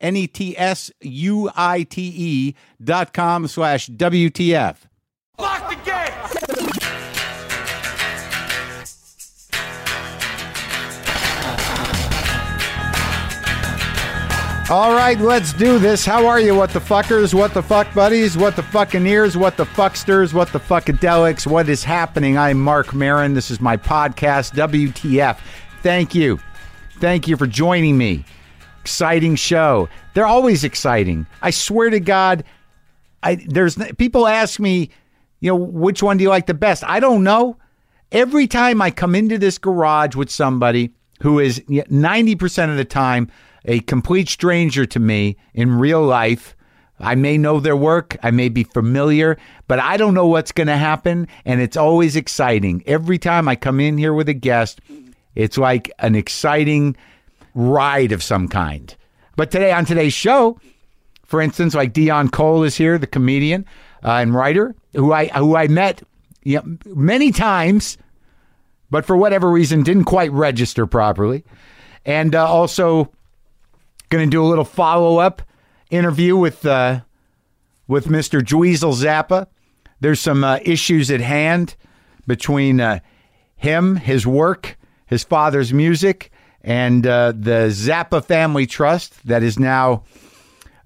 N E T S U I T E dot com slash WTF. Lock the gate! All right, let's do this. How are you, what the fuckers, what the fuck buddies, what the fucking ears, what the fucksters, what the fuckadelics, what is happening? I'm Marc Maron. This is my podcast, WTF. Thank you. Thank you for joining me. Exciting show. They're always exciting. I swear to God, I there's people ask me, you know, which one do you like the best? I don't know. Every time I come into this garage with somebody who is 90% of the time a complete stranger to me in real life, I may know their work, I may be familiar, but I don't know what's going to happen. And it's always exciting. Every time I come in here with a guest, it's like an exciting ride of some kind. But today, on today's show, for instance, like Deon Cole is here, the comedian uh, and writer who I who I met you know, many times, but for whatever reason didn't quite register properly, and uh, also going to do a little follow up interview with uh, with Mr. Dweezil Zappa. There's some uh, issues at hand between uh, him, his work, his father's music, and uh, the Zappa Family Trust that is now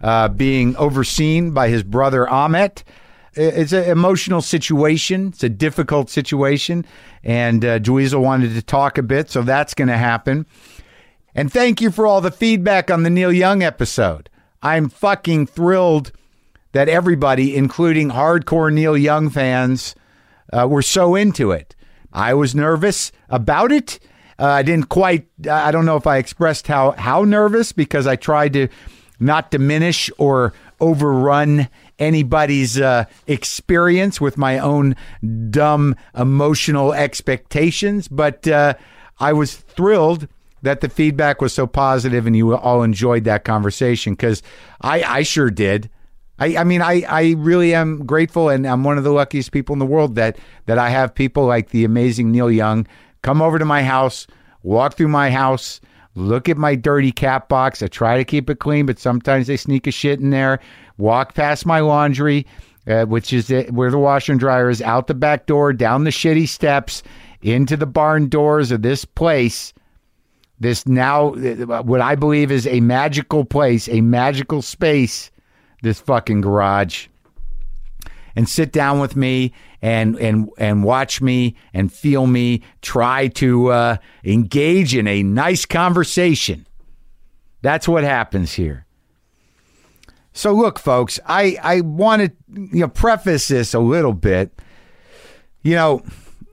uh, being overseen by his brother Ahmet. It's an emotional situation. It's a difficult situation, and uh, wanted to talk a bit, so that's going to happen. And thank you for all the feedback on the Neil Young episode. I'm fucking thrilled that everybody, including hardcore Neil Young fans, uh, were so into it. I was nervous about it uh, I didn't quite. I don't know if I expressed how how nervous because I tried to not diminish or overrun anybody's uh, experience with my own dumb emotional expectations. But uh, I was thrilled that the feedback was so positive and you all enjoyed that conversation because I, I sure did. I, I mean, I, I really am grateful, and I'm one of the luckiest people in the world that that I have people like the amazing Neil Young come over to my house, walk through my house, look at my dirty cat box. I try to keep it clean, but sometimes they sneak a shit in there. Walk past my laundry, uh, which is where the washer and dryer is, out the back door, down the shitty steps, into the barn doors of this place. This now, uh, what I believe is a magical place, a magical space, this fucking garage and sit down with me and and and watch me and feel me try to uh, engage in a nice conversation. That's what happens here. So look, folks, I I want to you know preface this a little bit. You know,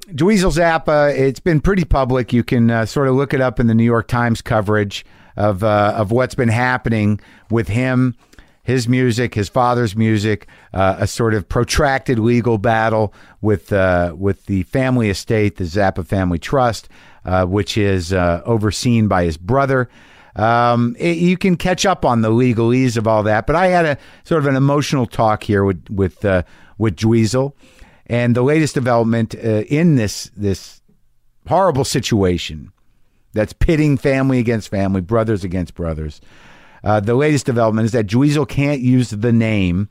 Dweezil Zappa, it's been pretty public. You can uh, sort of look it up in the New York Times coverage of uh, of what's been happening with him his music, his father's music, uh, a sort of protracted legal battle with uh, with the family estate, the Zappa Family Trust, uh, which is uh, overseen by his brother. Um, it, you can catch up on the legalese of all that, but I had a sort of an emotional talk here with with uh, with Dweezil, and the latest development uh, in this this horrible situation that's pitting family against family, brothers against brothers. Uh, the latest development is that Dweezil can't use the name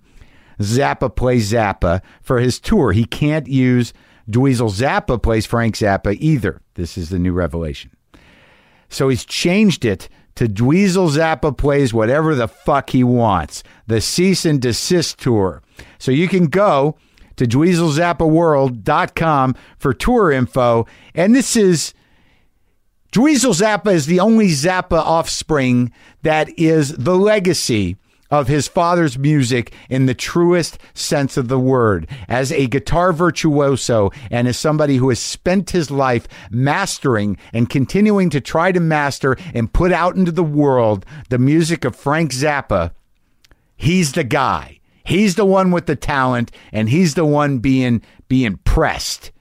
Zappa Plays Zappa for his tour. He can't use Dweezil Zappa Plays Frank Zappa either. This is the new revelation. So he's changed it to Dweezil Zappa Plays whatever the fuck he wants. The cease and desist tour. So you can go to dweezilzappaworld.com for tour info. And this is Dweezil Zappa is the only Zappa offspring that is the legacy of his father's music in the truest sense of the word. As a guitar virtuoso and as somebody who has spent his life mastering and continuing to try to master and put out into the world the music of Frank Zappa, he's the guy. He's the one with the talent and he's the one being being pressed.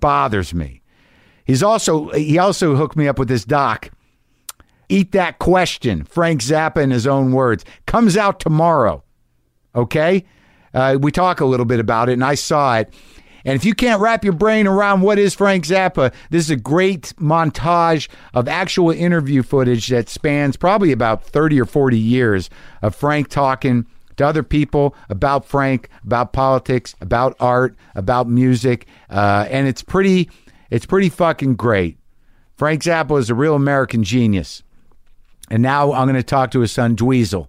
Bothers me. He's also he also hooked me up with this doc. Eat that question. Frank Zappa, in his own words, comes out tomorrow. Okay, uh, we talk a little bit about it, and I saw it. And if you can't wrap your brain around what is Frank Zappa, this is a great montage of actual interview footage that spans probably about 30 or 40 years of Frank talking to other people about Frank, about politics, about art, about music, uh, and it's pretty it's pretty fucking great. Frank Zappa is a real American genius. And now I'm going to talk to his son, Dweezil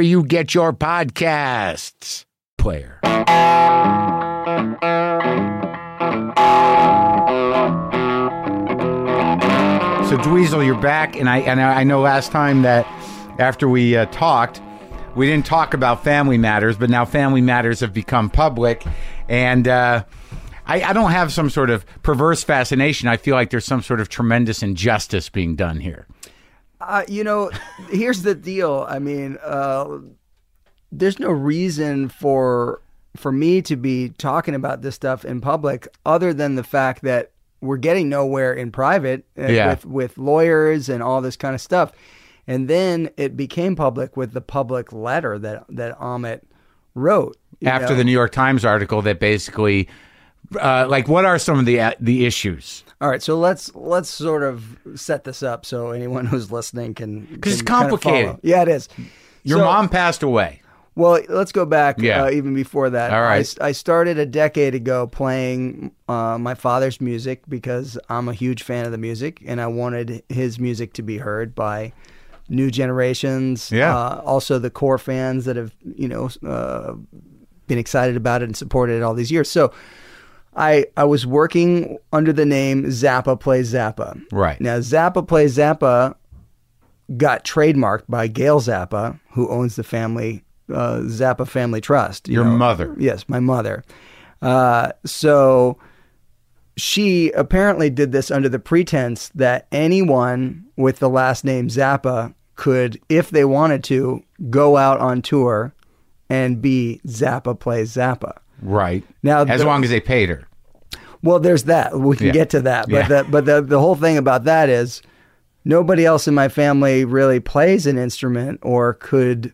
you get your podcasts. Player. So Dweezil, you're back, and I and I know last time that after we uh, talked, we didn't talk about family matters, but now family matters have become public, and uh, I, I don't have some sort of perverse fascination. I feel like there's some sort of tremendous injustice being done here. Uh, you know, here's the deal. I mean, uh, there's no reason for for me to be talking about this stuff in public, other than the fact that we're getting nowhere in private uh, Yeah. with with lawyers and all this kind of stuff. And then it became public with the public letter that that Ahmet wrote After know? the New York Times article that basically, uh, like, what are some of the uh, the issues? All right, so let's let's sort of set this up so anyone who's listening can 'Cause it's can kind of complicated. yeah, it is. Your So- mom passed away. Well, let's go back Yeah. uh, even before that. All right. I, I started a decade ago playing uh, my father's music because I'm a huge fan of the music and I wanted his music to be heard by new generations. Yeah. Uh, also, the core fans that have, you know, uh, been excited about it and supported it all these years. So I, I was working under the name Zappa Plays Zappa. Right. Now, Zappa Plays Zappa got trademarked by Gail Zappa, who owns the family uh, Zappa Family Trust. you Your know. mother. Yes, my mother. Uh, so she apparently did this under the pretense that anyone with the last name Zappa could, if they wanted to, go out on tour and be Zappa Plays Zappa. Right. Now, as the- long as they paid her. Well, there's that. We can Yeah. get to that. But Yeah. the, but the the whole thing about that is nobody else in my family really plays an instrument or could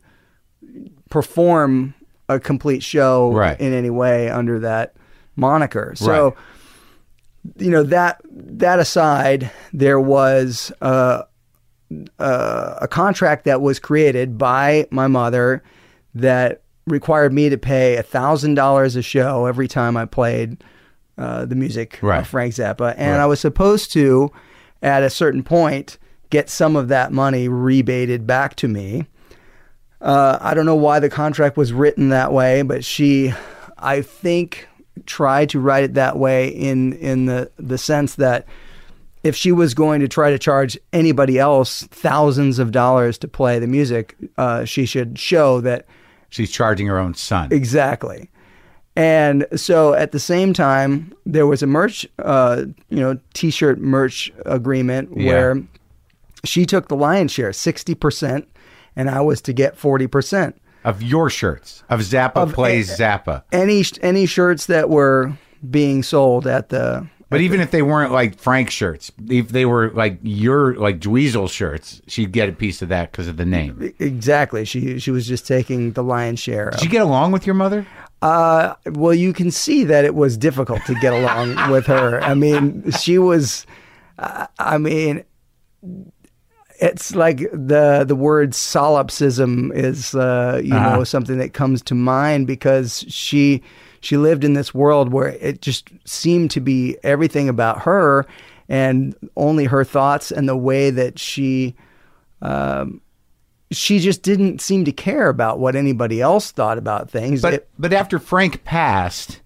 perform a complete show Right. in any way under that moniker. So Right. you know that that aside, there was uh, uh, a contract that was created by my mother that required me to pay a thousand dollars a show every time I played uh, the music Right. of Frank Zappa, and Right. I was supposed to, at a certain point, get some of that money rebated back to me. Uh, I don't know why the contract was written that way, but she, I think, tried to write it that way in in the the sense that if she was going to try to charge anybody else thousands of dollars to play the music, uh, she should show that She's charging her own son. exactly. And so at the same time, there was a merch, uh, you know, t-shirt merch agreement Yeah. where she took the lion's share, sixty percent, and I was to get forty percent. Of your shirts. Of Zappa Of- plays Zappa. Any any shirts that were being sold at the But even if they weren't like Frank shirts, if they were like your like Dweezil shirts, she'd get a piece of that because of the name. exactly, she she was just taking the lion's share. Did you get along with your mother? Uh, well, you can see that it was difficult to get along with her. I mean, she was. Uh, I mean, it's like the the word solipsism is uh, you Uh-huh. know something that comes to mind because she she lived in this world where it just seemed to be everything about her and only her thoughts and the way that she um, she just didn't seem to care about what anybody else thought about things. But It- but after Frank passed,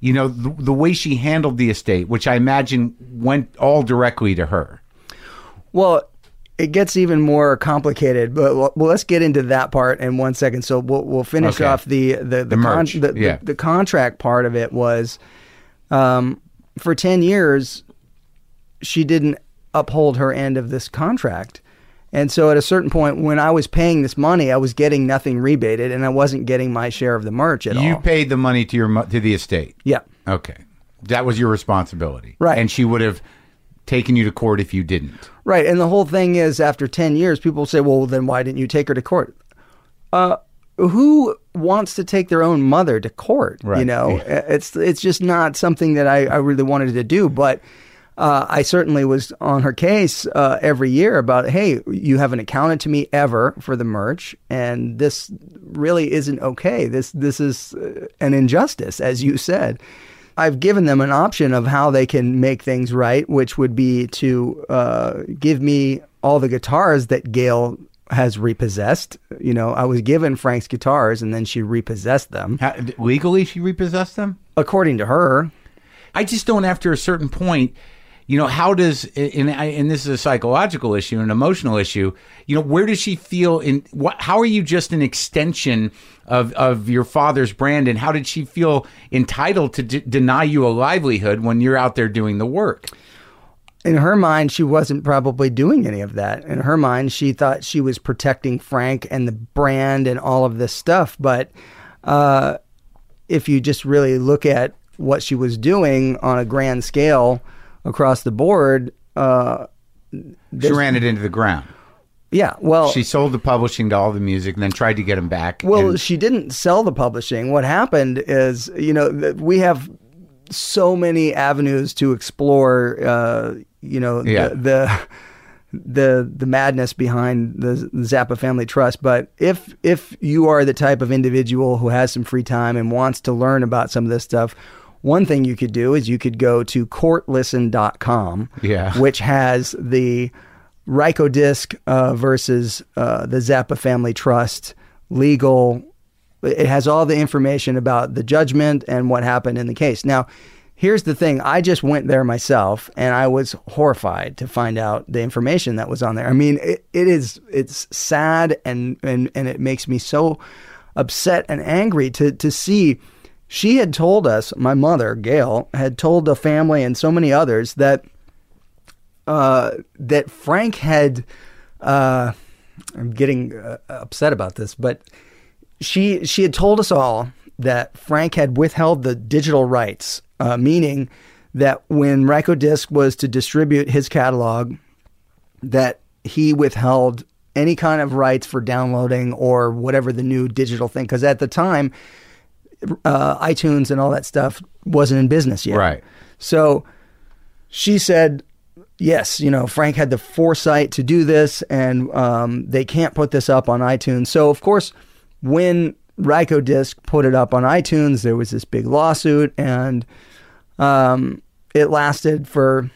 you know the, the way she handled the estate, which I imagine went all directly to her. Well, it gets even more complicated, but well, let's get into that part in one second. So we'll we'll finish Okay. off the the the, merch, the, yeah. the, the contract part of it was um, for ten years she didn't uphold her end of this contract. And so at a certain point when I was paying this money, I was getting nothing rebated and I wasn't getting my share of the merch at You all. You paid the money to your to the estate. yeah. Okay, that was your responsibility, Right. And she would have taken you to court if you didn't. Right. And the whole thing is after 10 years, people say, well, then why didn't you take her to court? Uh, who wants to take their own mother to court? You Right. know, it's, it's just not something that I, I really wanted to do. But uh, I certainly was on her case uh, every year about, hey, you haven't accounted to me ever for the merch, and this really isn't okay. This this is uh, an injustice, as you said. I've given them an option of how they can make things right, which would be to uh, give me all the guitars that Gail has repossessed. You know, I was given Frank's guitars, and then she repossessed them, How, legally, she repossessed them. according to her. I just don't. After a certain point, you know, how does and and this is a psychological issue, an emotional issue. You know, where does she feel in what? How are you just an extension of of your father's brand, and how did she feel entitled to d- deny you a livelihood when you're out there doing the work? in her mind, she wasn't probably doing any of that. In her mind, she thought she was protecting Frank and the brand and all of this stuff. But uh, if you just really look at what she was doing on a grand scale across the board, uh, She ran it into the ground. yeah, well, She sold the publishing to all the music, and then tried to get him back. Well, and- she didn't sell the publishing. What happened is, you know, we have so many avenues to explore. Uh, you know, Yeah. the, the the the madness behind the Zappa Family Trust. But if if you are the type of individual who has some free time and wants to learn about some of this stuff. One thing you could do is you could go to courtlisten.com, Yeah. which has the Rykodisc uh, versus uh, the Zappa Family Trust legal. It has all the information about the judgment and what happened in the case. Now, here's the thing: I just went there myself, and I was horrified to find out the information that was on there. I mean, it, it is it's sad and and and it makes me so upset and angry to to see. She had told us, my mother, Gail, had told the family and so many others that uh, that Frank had. Uh, I'm getting uh, upset about this, but she she had told us all that Frank had withheld the digital rights, uh, meaning that when Rykodisc was to distribute his catalog, that he withheld any kind of rights for downloading or whatever the new digital thing. Because at the time, uh, iTunes and all that stuff wasn't in business yet. Right. So she said, yes, you know, Frank had the foresight to do this and um, they can't put this up on iTunes. So, of course, when Rykodisc put it up on iTunes, there was this big lawsuit and um, it lasted for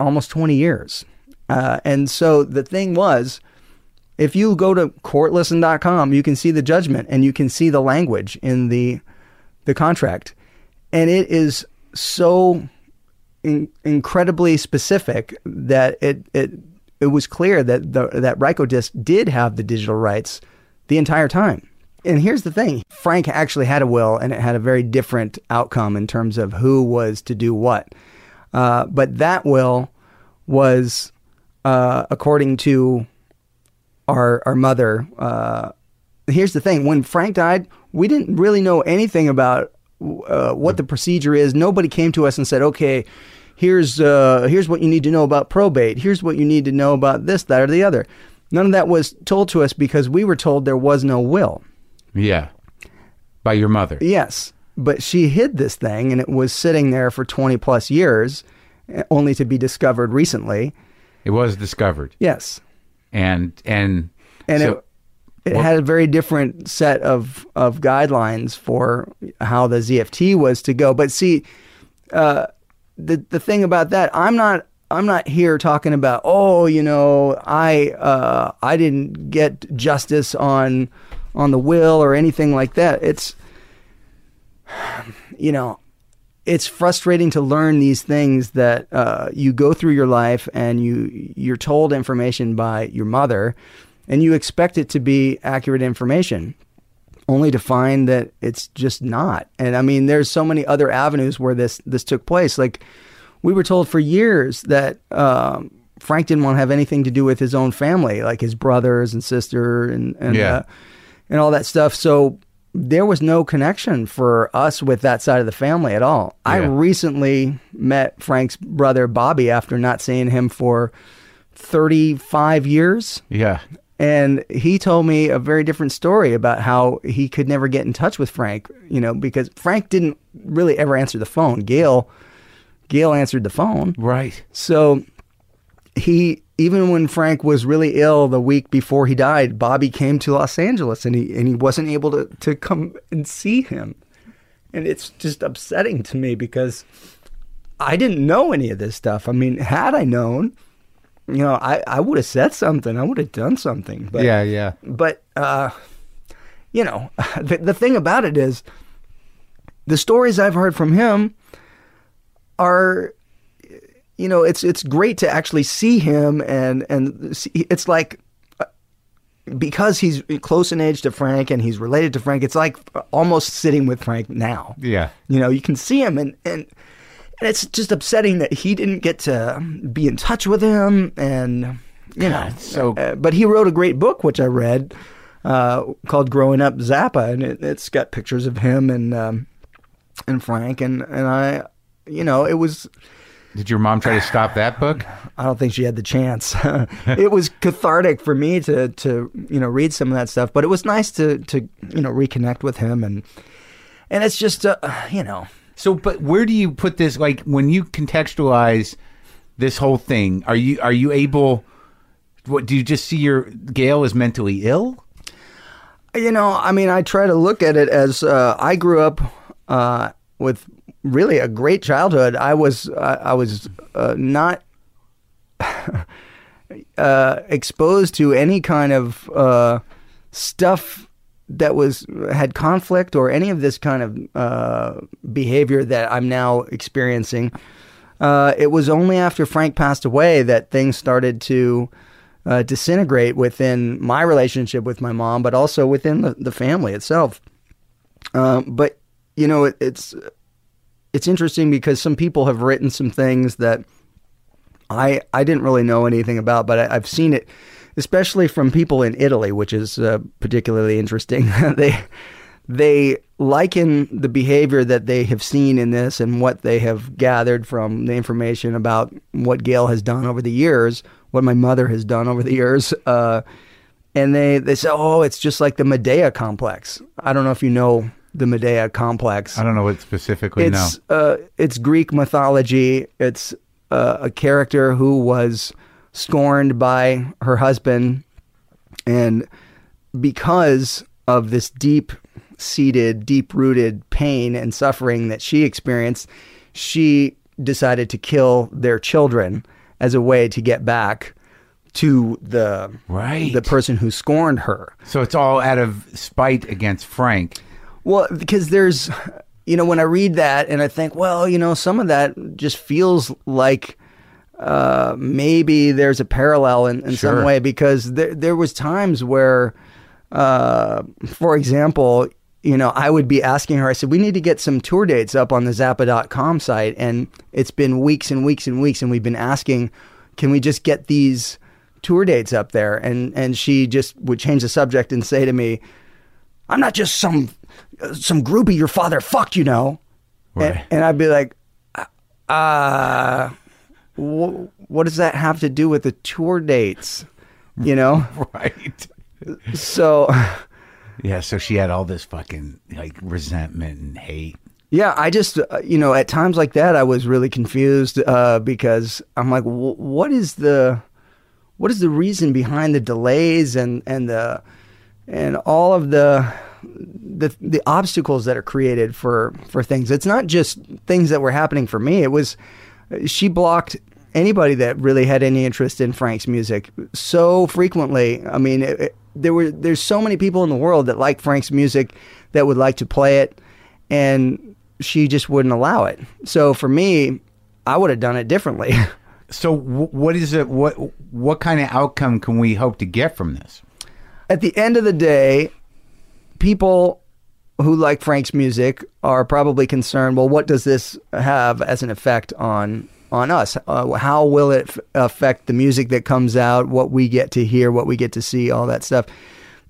almost 20 years. Uh, and so the thing was, if you go to courtlisten.com, you can see the judgment and you can see the language in the the contract, and it is so in, incredibly specific that it it it was clear that the that Rykodisc did have the digital rights the entire time. And here's the thing Frank actually had a will, and it had a very different outcome in terms of who was to do what. Uh, but that will was, uh, according to our, our mother, uh, here's the thing when Frank died, we didn't really know anything about uh, what the procedure is. Nobody came to us and said, okay, here's uh, here's what you need to know about probate. Here's what you need to know about this, that, or the other. None of that was told to us because we were told there was no will. Yeah. By your mother. Yes, but she hid this thing, and it was sitting there for twenty plus years, eh, only to be discovered recently. It was discovered. Yes, And and and so, it it had a very different set of of guidelines for how the ZFT was to go. But see, uh, the the thing about that, I'm not I'm not here talking about oh you know I uh, I didn't get justice on on the will or anything like that. It's you know it's frustrating to learn these things that uh, you go through your life and you you're told information by your mother and you expect it to be accurate information only to find that it's just not. And i mean there's so many other avenues where this this took place. Like we were told for years that um, frank didn't want to have anything to do with his own family like his brothers and sister and and, Yeah. uh, and all that stuff. So there was no connection for us with that side of the family at all i recently met frank's brother bobby after not seeing him for 35 years yeah. and he told me a very different story about how he could never get in touch with Frank, you know, because Frank didn't really ever answer the phone. Gail Gail answered the phone. Right. So he even when Frank was really ill the week before he died, Bobby came to Los Angeles and he and he wasn't able to, to come and see him. And it's just upsetting to me because I didn't know any of this stuff. I mean, had I known, you know, I, I would have said something. I would have done something. But yeah, yeah. but uh, you know, the, the thing about it is, the stories I've heard from him are, you know, it's it's great to actually see him and and see, it's like uh, because he's close in age to Frank and he's related to Frank. It's like almost sitting with Frank now. Yeah. You know, you can see him and and. And it's just upsetting that he didn't get to be in touch with him, and you know. God, so- uh, but he wrote a great book, which I read, uh, called "Growing Up Zappa," and it, it's got pictures of him and um, and Frank, and and I, you know, it was. Did your mom try to stop that book? I don't think she had the chance. it was cathartic for me to to you know read some of that stuff, but it was nice to to you know reconnect with him and and it's just uh, you know So, but where do you put this? Like, when you contextualize this whole thing, are you are you able? What do you just see your Gail is mentally ill? You know, I mean, I try to look at it as uh, I grew up uh, with really a great childhood. I was I, I was uh, not uh, exposed to any kind of uh, stuff that was had conflict or any of this kind of uh, behavior that I'm now experiencing. Uh, it was only after Frank passed away that things started to uh, disintegrate within my relationship with my mom, but also within the, the family itself. Um, but you know, it, it's it's interesting because some people have written some things that I I didn't really know anything about, but I, I've seen it, especially from people in Italy, which is uh, particularly interesting. they they liken the behavior that they have seen in this and what they have gathered from the information about what Gail has done over the years, what my mother has done over the years. Uh, and they, they say, oh, it's just like the Medea complex. I don't know if you know the Medea complex. I don't know what specifically. It's no. uh, it's Greek mythology. It's uh, a character who was scorned by her husband, and because of this deep seated, deep rooted pain and suffering that she experienced, she decided to kill their children as a way to get back to the Right. the person who scorned her. So it's all out of spite against Frank. Well, because there's, you know, when I read that and I think, well, you know, some of that just feels like uh, maybe there's a parallel in, in Sure. some way because there there was times where uh, for example, you know, I would be asking her, I said, we need to get some tour dates up on the Zappa.com site. And it's been weeks and weeks and weeks. And we've been asking, can we just get these tour dates up there? And, and she just would change the subject and say to me, I'm not just some, some groupie your father fucked, you know. Right. And, and I'd be like, uh, wh- what does that have to do with the tour dates? You know? right. so, Yeah, so she had all this fucking like resentment and hate. yeah, I just, uh, you know, at times like that, I was really confused uh, because I'm like, wh- what is the, what is the reason behind the delays and and the, and all of the, the the obstacles that are created for for things? It's not just things that were happening for me. It was, she blocked anybody that really had any interest in Frank's music so frequently. I mean, it, it- there were there's so many people in the world that like Frank's music that would like to play it, and she just wouldn't allow it. So for me, I would have done it differently. So w- what is it? What what kind of outcome can we hope to get from this? At the end of the day, people who like Frank's music are probably concerned. Well, what does this have as an effect on on us? Uh, how will it f- affect the music that comes out? What we get to hear, what we get to see, all that stuff.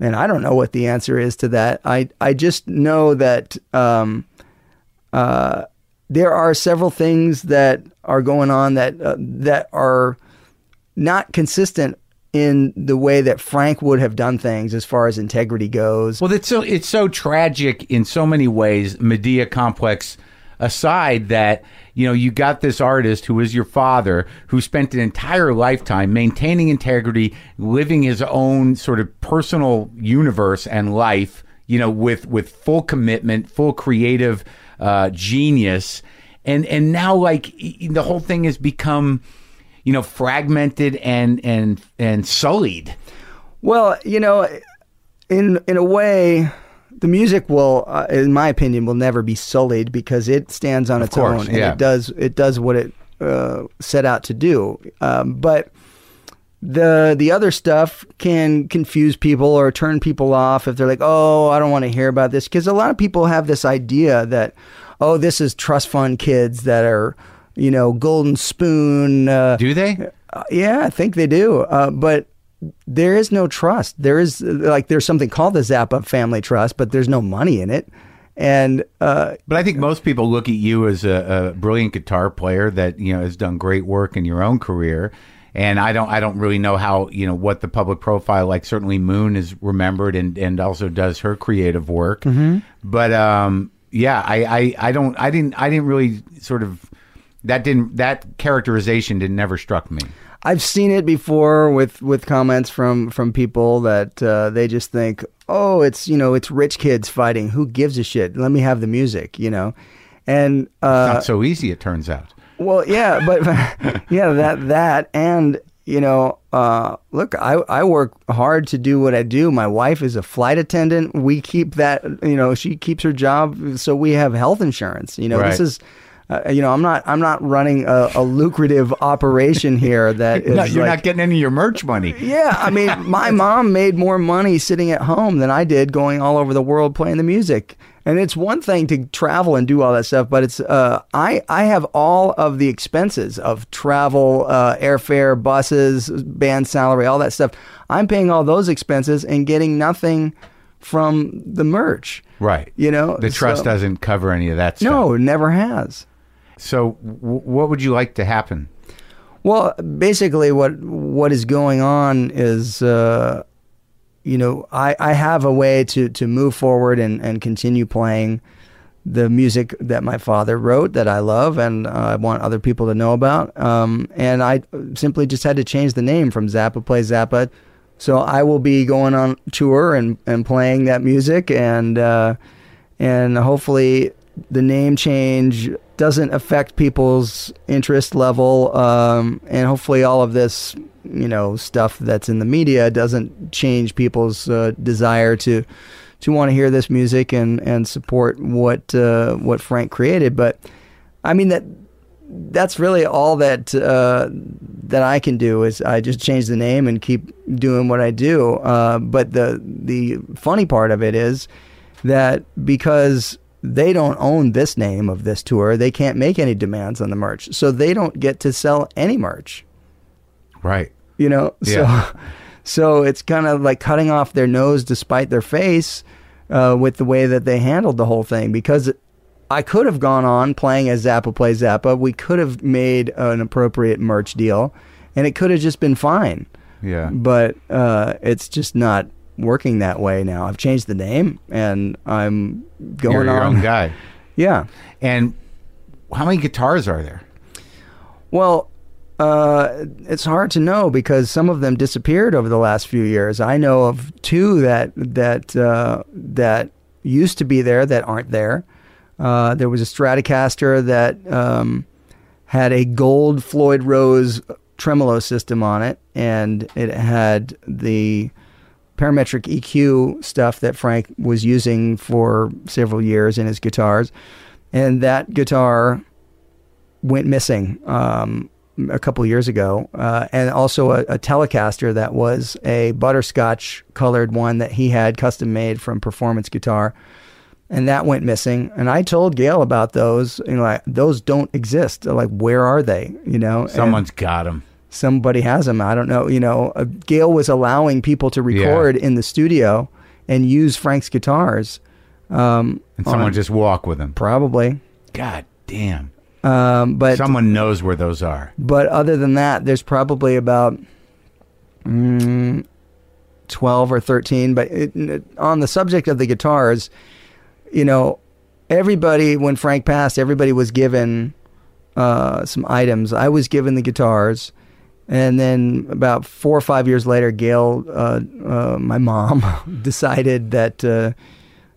And I don't know what the answer is to that. I I just know that um, uh, there are several things that are going on that uh, that are not consistent in the way that Frank would have done things as far as integrity goes. Well, it's so it's so tragic in so many ways. Medea complex aside, that you know you got this artist who is your father, who spent an entire lifetime maintaining integrity, living his own sort of personal universe and life. You know, with with full commitment, full creative uh, genius, and and now like the whole thing has become. You know, fragmented and and and sullied. Well, you know, in in a way, the music will, uh, in my opinion, will never be sullied because it stands on its course, own and yeah. it does it does what it uh, set out to do. Um, but the the other stuff can confuse people or turn people off if they're like, oh, I don't want to hear about this because a lot of people have this idea that, oh, this is trust fund kids that are, you know, golden spoon. Uh, Do they? uh, yeah, I think they do. Uh, but there is no trust. There is like there's something called the Zappa Family Trust, but there's no money in it. And uh, But I think most people look at you as a, a brilliant guitar player that you know has done great work in your own career. And I don't, I don't really know how you know what the public profile like. Certainly, Moon is remembered and and also does her creative work. But um, yeah, I, I I don't, I didn't, I didn't really sort of that didn't that characterization did never struck me. I've seen it before with with comments from from people that uh, they just think, oh, it's you know, it's rich kids fighting. Who gives a shit? Let me have the music, you know. And uh, Not so easy, it turns out. Well, yeah, but yeah, that that and you know, uh, look, I I work hard to do what I do. My wife is a flight attendant. We keep that, you know, she keeps her job, so we have health insurance. You know, Right. this is. Uh, you know, I'm not. I'm not running a, a lucrative operation here. That is No, you're like- not getting any of your merch money. yeah, I mean, my mom made more money sitting at home than I did going all over the world playing the music. And it's one thing to travel and do all that stuff, but it's uh, I I have all of the expenses of travel, uh, airfare, buses, band salary, all that stuff. I'm paying all those expenses and getting nothing from the merch. Right. You know, The trust so- doesn't cover any of that stuff. No, it never has. So, w- what would you like to happen? Well, basically, what what is going on is, uh, you know, I, I have a way to, to move forward and, and continue playing the music that my father wrote that I love and uh, I want other people to know about. Um, and I simply just had to change the name from Zappa Play Zappa. So I will be going on tour and, and playing that music and uh, and hopefully the name change doesn't affect people's interest level um, and hopefully all of this you know stuff that's in the media doesn't change people's uh, desire to to want to hear this music and and support what uh, what Frank created but I mean that that's really all that uh, that I can do is I just change the name and keep doing what I do. Uh, but the the funny part of it is that because they don't own this name of this tour, they can't make any demands on the merch, so they don't get to sell any merch. Right. You know, Yeah. so so it's kind of like cutting off their nose despite their face uh, with the way that they handled the whole thing because. I could have gone on playing as Zappa Play Zappa. We could have made an appropriate merch deal, and it could have just been fine. Yeah. But uh, it's just not working that way now. I've changed the name, and I'm going You're your on. own guy. Yeah. And how many guitars are there? Well, uh, it's hard to know because some of them disappeared over the last few years. I know of two that that uh, that used to be there that aren't there. Uh, there was a Stratocaster that um, had a gold Floyd Rose tremolo system on it, and it had the parametric EQ stuff that Frank was using for several years in his guitars. And that guitar went missing um, a couple years ago, uh, and also a, a Telecaster that was a butterscotch colored one that he had custom made from Performance Guitar, and that went missing. And I told Gail about those, you know, like those don't exist. Like, where are they? You know, And Someone's got them. Somebody has them. I don't know. You know, uh, Gail was allowing people to record in the studio and use Frank's guitars. Um, And someone on- just walk with them. probably. God damn. Um, but Someone knows where those are. But other than that, there's probably about mm, 12 or 13. But it, it- on the subject of the guitars, you know, everybody, when Frank passed, everybody was given uh, some items. I was given the guitars. And then about four or five years later, Gail, uh, uh, my mom, decided that uh,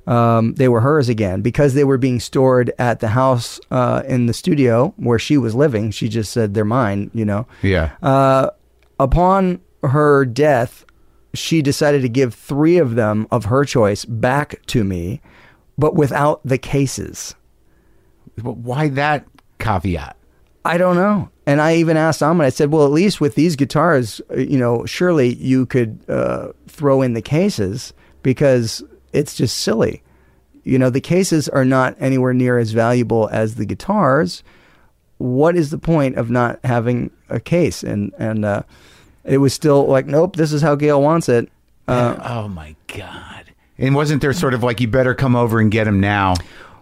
um, they were hers again because they were being stored at the house uh, in the studio where she was living. She just said they're mine, you know. Yeah. Uh, upon her death, she decided to give three of them of her choice back to me, but without the cases. But why that caveat? I don't know. And I even asked Ahmet, I said, well, at least with these guitars, uh, you know, surely you could uh, throw in the cases because it's just silly. You know, the cases are not anywhere near as valuable as the guitars. What is the point of not having a case? And, and, uh, it was still like, nope, this is how Gail wants it. Uh, oh my god! And wasn't there sort of like you better come over and get him now?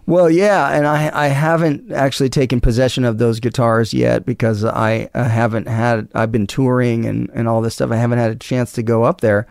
Well, yeah, and I I haven't actually taken possession of those guitars yet because I, I haven't had I've been touring and, and all this stuff. I haven't had a chance to go up there.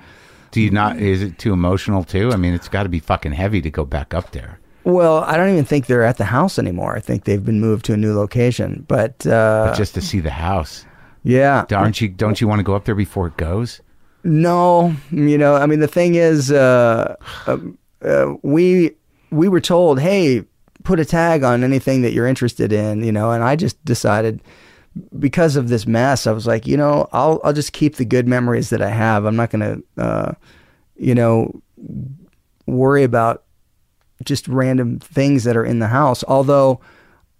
Do you not? Is it too emotional too? I mean, it's got to be fucking heavy to go back up there. Well, I don't even think they're at the house anymore. I think they've been moved to a new location. But, uh, But just to see the house, yeah, aren't you? Don't you want to go up there before it goes? no, you know, I mean, the thing is, uh, um, uh, we we were told, hey, put a tag on anything that you're interested in, you know, and I just decided because of this mess, I was like, you know, I'll I'll just keep the good memories that I have. I'm not gonna, uh, you know, worry about just random things that are in the house. Although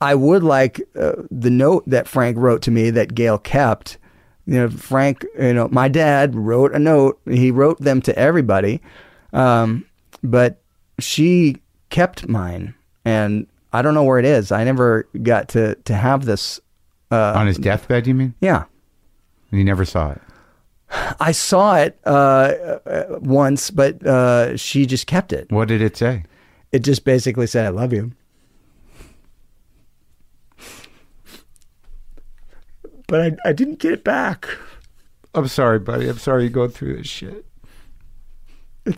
I would like uh, the note that Frank wrote to me that Gail kept. You know, Frank, you know, my dad wrote a note. He wrote them to everybody, um, but she kept mine, and I don't know where it is. I never got to to have this. Uh, On his deathbed, you mean? yeah, You never saw it. I saw it uh, uh, once, but uh, she just kept it. What did it say? It just basically said, "I love you." But I, I didn't get it back. I'm sorry, buddy. I'm sorry you go through this shit.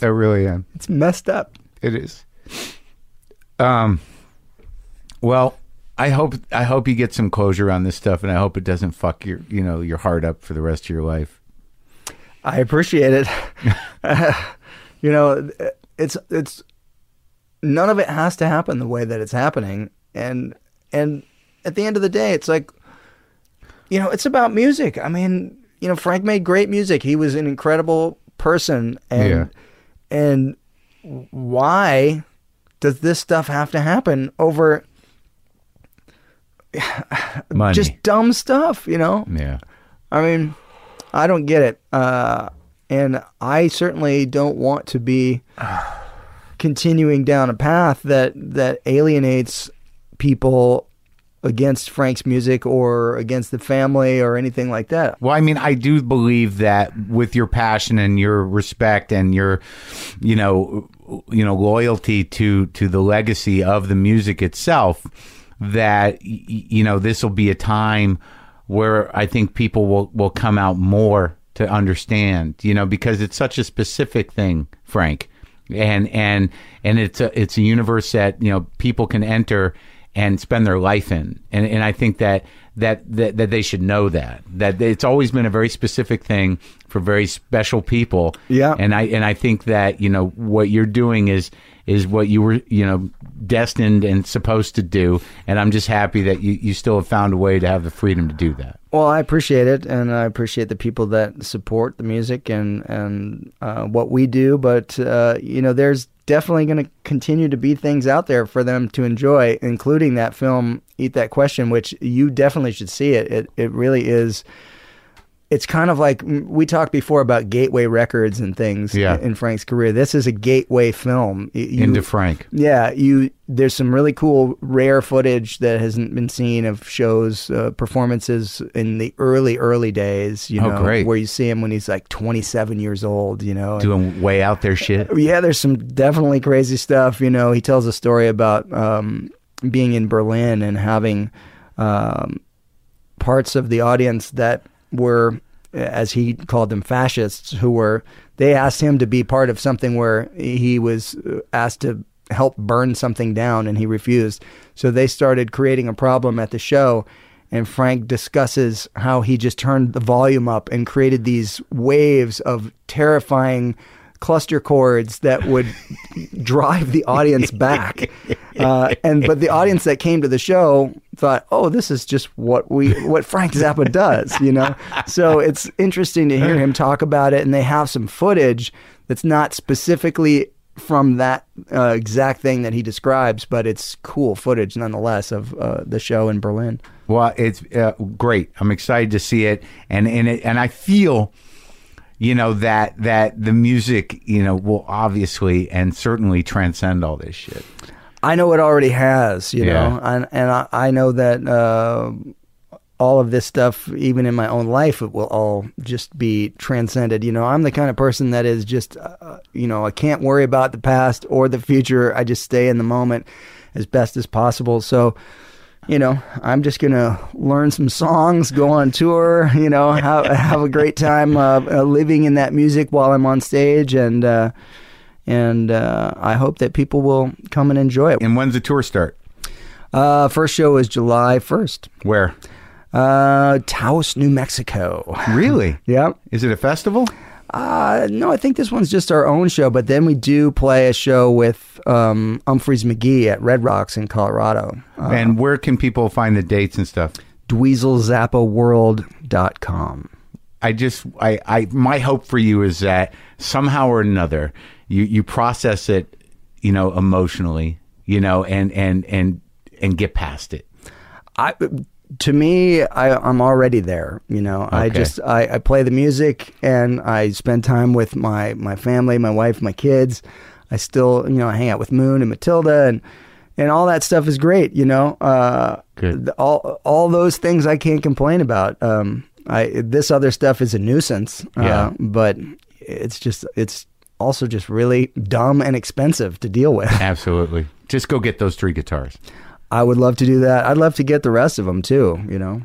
I really am. It's messed up. It is. Um. Well, I hope I hope you get some closure on this stuff, and I hope it doesn't fuck your you know your heart up for the rest of your life. I appreciate it. you know, it's it's none of it has to happen the way that it's happening, and and at the end of the day, it's like, you know, it's about music. I mean, you know, Frank made great music. He was an incredible person, and Yeah. and why does this stuff have to happen over? Money. just dumb stuff, you know. yeah. I mean, I don't get it. Uh, and I certainly don't want to be continuing down a path that that alienates people against Frank's music or against the family or anything like that. Well, I mean, I do believe that with your passion and your respect and your, you know, you know, loyalty to to the legacy of the music itself, that you know this will be a time where I think people will will come out more to understand, you know, because it's such a specific thing, Frank, and and and it's a it's a universe that you know people can enter and spend their life in. And and I think that that that, that they should know that that it's always been a very specific thing for very special people. Yeah. And I and I think that you know what you're doing is is what you were you know destined and supposed to do. And I'm just happy that you you still have found a way to have the freedom to do that. Well, I appreciate it, and I appreciate the people that support the music and and uh, what we do. But uh, you know, there's definitely going to continue to be things out there for them to enjoy, including that film "Eat That Question," which you definitely should see it. It it really is. It's kind of like we talked before about gateway records and things Yeah. in Frank's career. This is a gateway film. You- Into Frank. yeah, you. There's some really cool, rare footage that hasn't been seen of shows, uh, performances in the early, early days. You Oh, know, great. where you see him when he's like 27 years old. You know, and- Doing way out there shit. yeah, there's some definitely crazy stuff. You know, he tells a story about um, being in Berlin and having um, parts of the audience that were, as he called them, fascists, who were. They asked him to be part of something where he was uh, asked to help burn something down, and he refused. So they started creating a problem at the show. And Frank discusses how he just turned the volume up and created these waves of terrifying cluster chords that would drive the audience back. Uh, and but the audience that came to the show thought, "Oh, this is just what we what Frank Zappa does," you know. So it's interesting to hear him talk about it, and they have some footage that's not specifically from that uh, exact thing that he describes, but it's cool footage nonetheless of uh, the show in Berlin. Well, it's uh, great. I'm excited to see it, and and it, and I feel, you know, that that the music, you know, will obviously and certainly transcend all this shit. I know it already has, you Yeah. know, and and I, I know that uh, all of this stuff, even in my own life, it will all just be transcended. You know, I'm the kind of person that is just, uh, you know, I can't worry about the past or the future. I just stay in the moment as best as possible. So. You know, I'm just gonna learn some songs, go on tour. You know, have have a great time uh, uh, living in that music while I'm on stage, and uh, and uh, I hope that people will come and enjoy it. And when's the tour start? Uh, first show is July 1st. Where? Uh, Taos, New Mexico. Really? Yep. Is it a festival? Uh, no, I think this one's just our own show, but then we do play a show with um, Umphrey's McGee at Red Rocks in Colorado. Uh, and where can people find the dates and stuff? DweezilZappaWorld.com. I just, I, I, my hope for you is that somehow or another, you, you process it, you know, emotionally, you know, and, and, and, and get past it. I to me, I, I'm already there. You know, I just I, I play the music and I spend time with my my family, my wife, my kids. I still you know hang out with Moon and Matilda and and all that stuff is great. You know, uh, Good. all all those things I can't complain about. Um, I this other stuff is a nuisance. Yeah. Uh, but it's just it's also just really dumb and expensive to deal with. Absolutely. Just go get those three guitars. I would love to do that. I'd love to get the rest of them too. You know.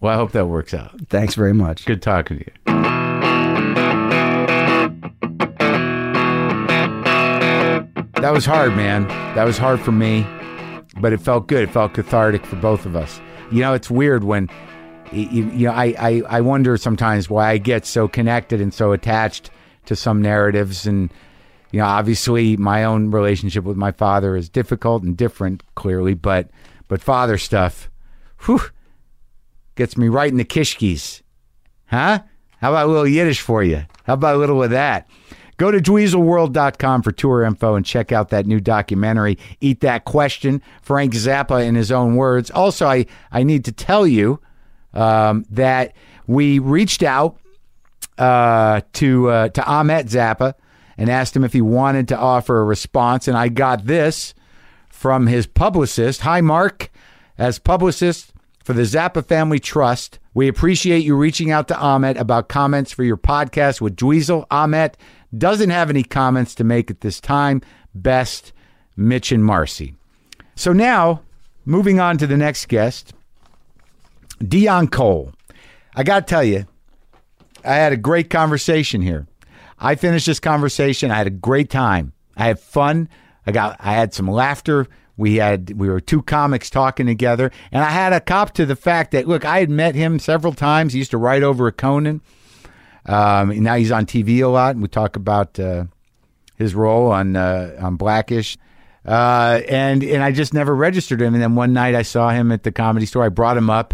Well, I hope that works out. Thanks very much. Good talking to you. That was hard, man. That was hard for me, but it felt good. It felt cathartic for both of us. You know, it's weird when, you, you know, I, I, I wonder sometimes why I get so connected and so attached to some narratives. And, you know, obviously my own relationship with my father is difficult and different, clearly, but, but father stuff, whew, gets me right in the kishkis. Huh? How about a little Yiddish for you? How about a little of that? Go to dweezilworld.com for tour info and check out that new documentary, Eat That Question, Frank Zappa in his own words. Also, I, I need to tell you um, that we reached out uh, to uh, to Ahmet Zappa and asked him if he wanted to offer a response, and I got this from his publicist. Hi, Marc. As publicist for the Zappa Family Trust, we appreciate you reaching out to Ahmet about comments for your podcast with Dweezil. Ahmet doesn't have any comments to make at this time. Best, Mitch and Marcy. So now, moving on to the next guest, Deon Cole. I got to tell you, I had a great conversation here. I finished this conversation. I had a great time. I had fun. I got. I had some laughter. We had. We were two comics talking together, and I had a cop to the fact that look, I had met him several times. He used to write over at Conan. Um, now he's on TV a lot, and we talk about uh, his role on uh, on Blackish. Uh, and and I just never registered him. And then one night I saw him at the comedy store. I brought him up,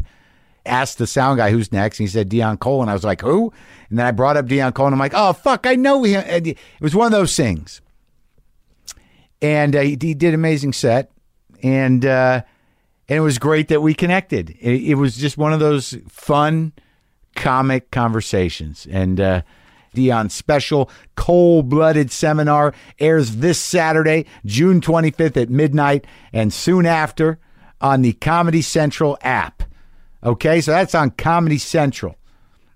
asked the sound guy who's next, and he said Deon Cole, and I was like, who? And then I brought up Deon Cole, and I'm like, oh fuck, I know him. And it was one of those things. And uh, he, he did an amazing set, and uh, and it was great that we connected. It, it was just one of those fun comic conversations, and. Uh, Deon's special Cole Blooded Seminar airs this Saturday, June 25th at midnight, and soon after on the Comedy Central app. Okay, so that's on Comedy Central.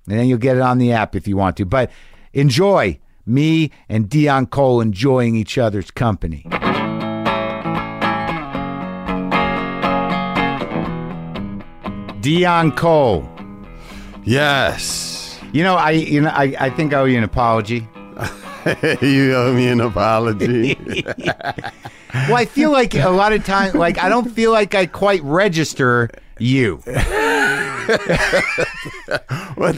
And then you'll get it on the app if you want to. But enjoy me and Deon Cole enjoying each other's company. Deon Cole. Yes. You know, I you know I, I think I owe you an apology. you owe me an apology. Well, I feel like a lot of times, like I don't feel like I quite register you. what?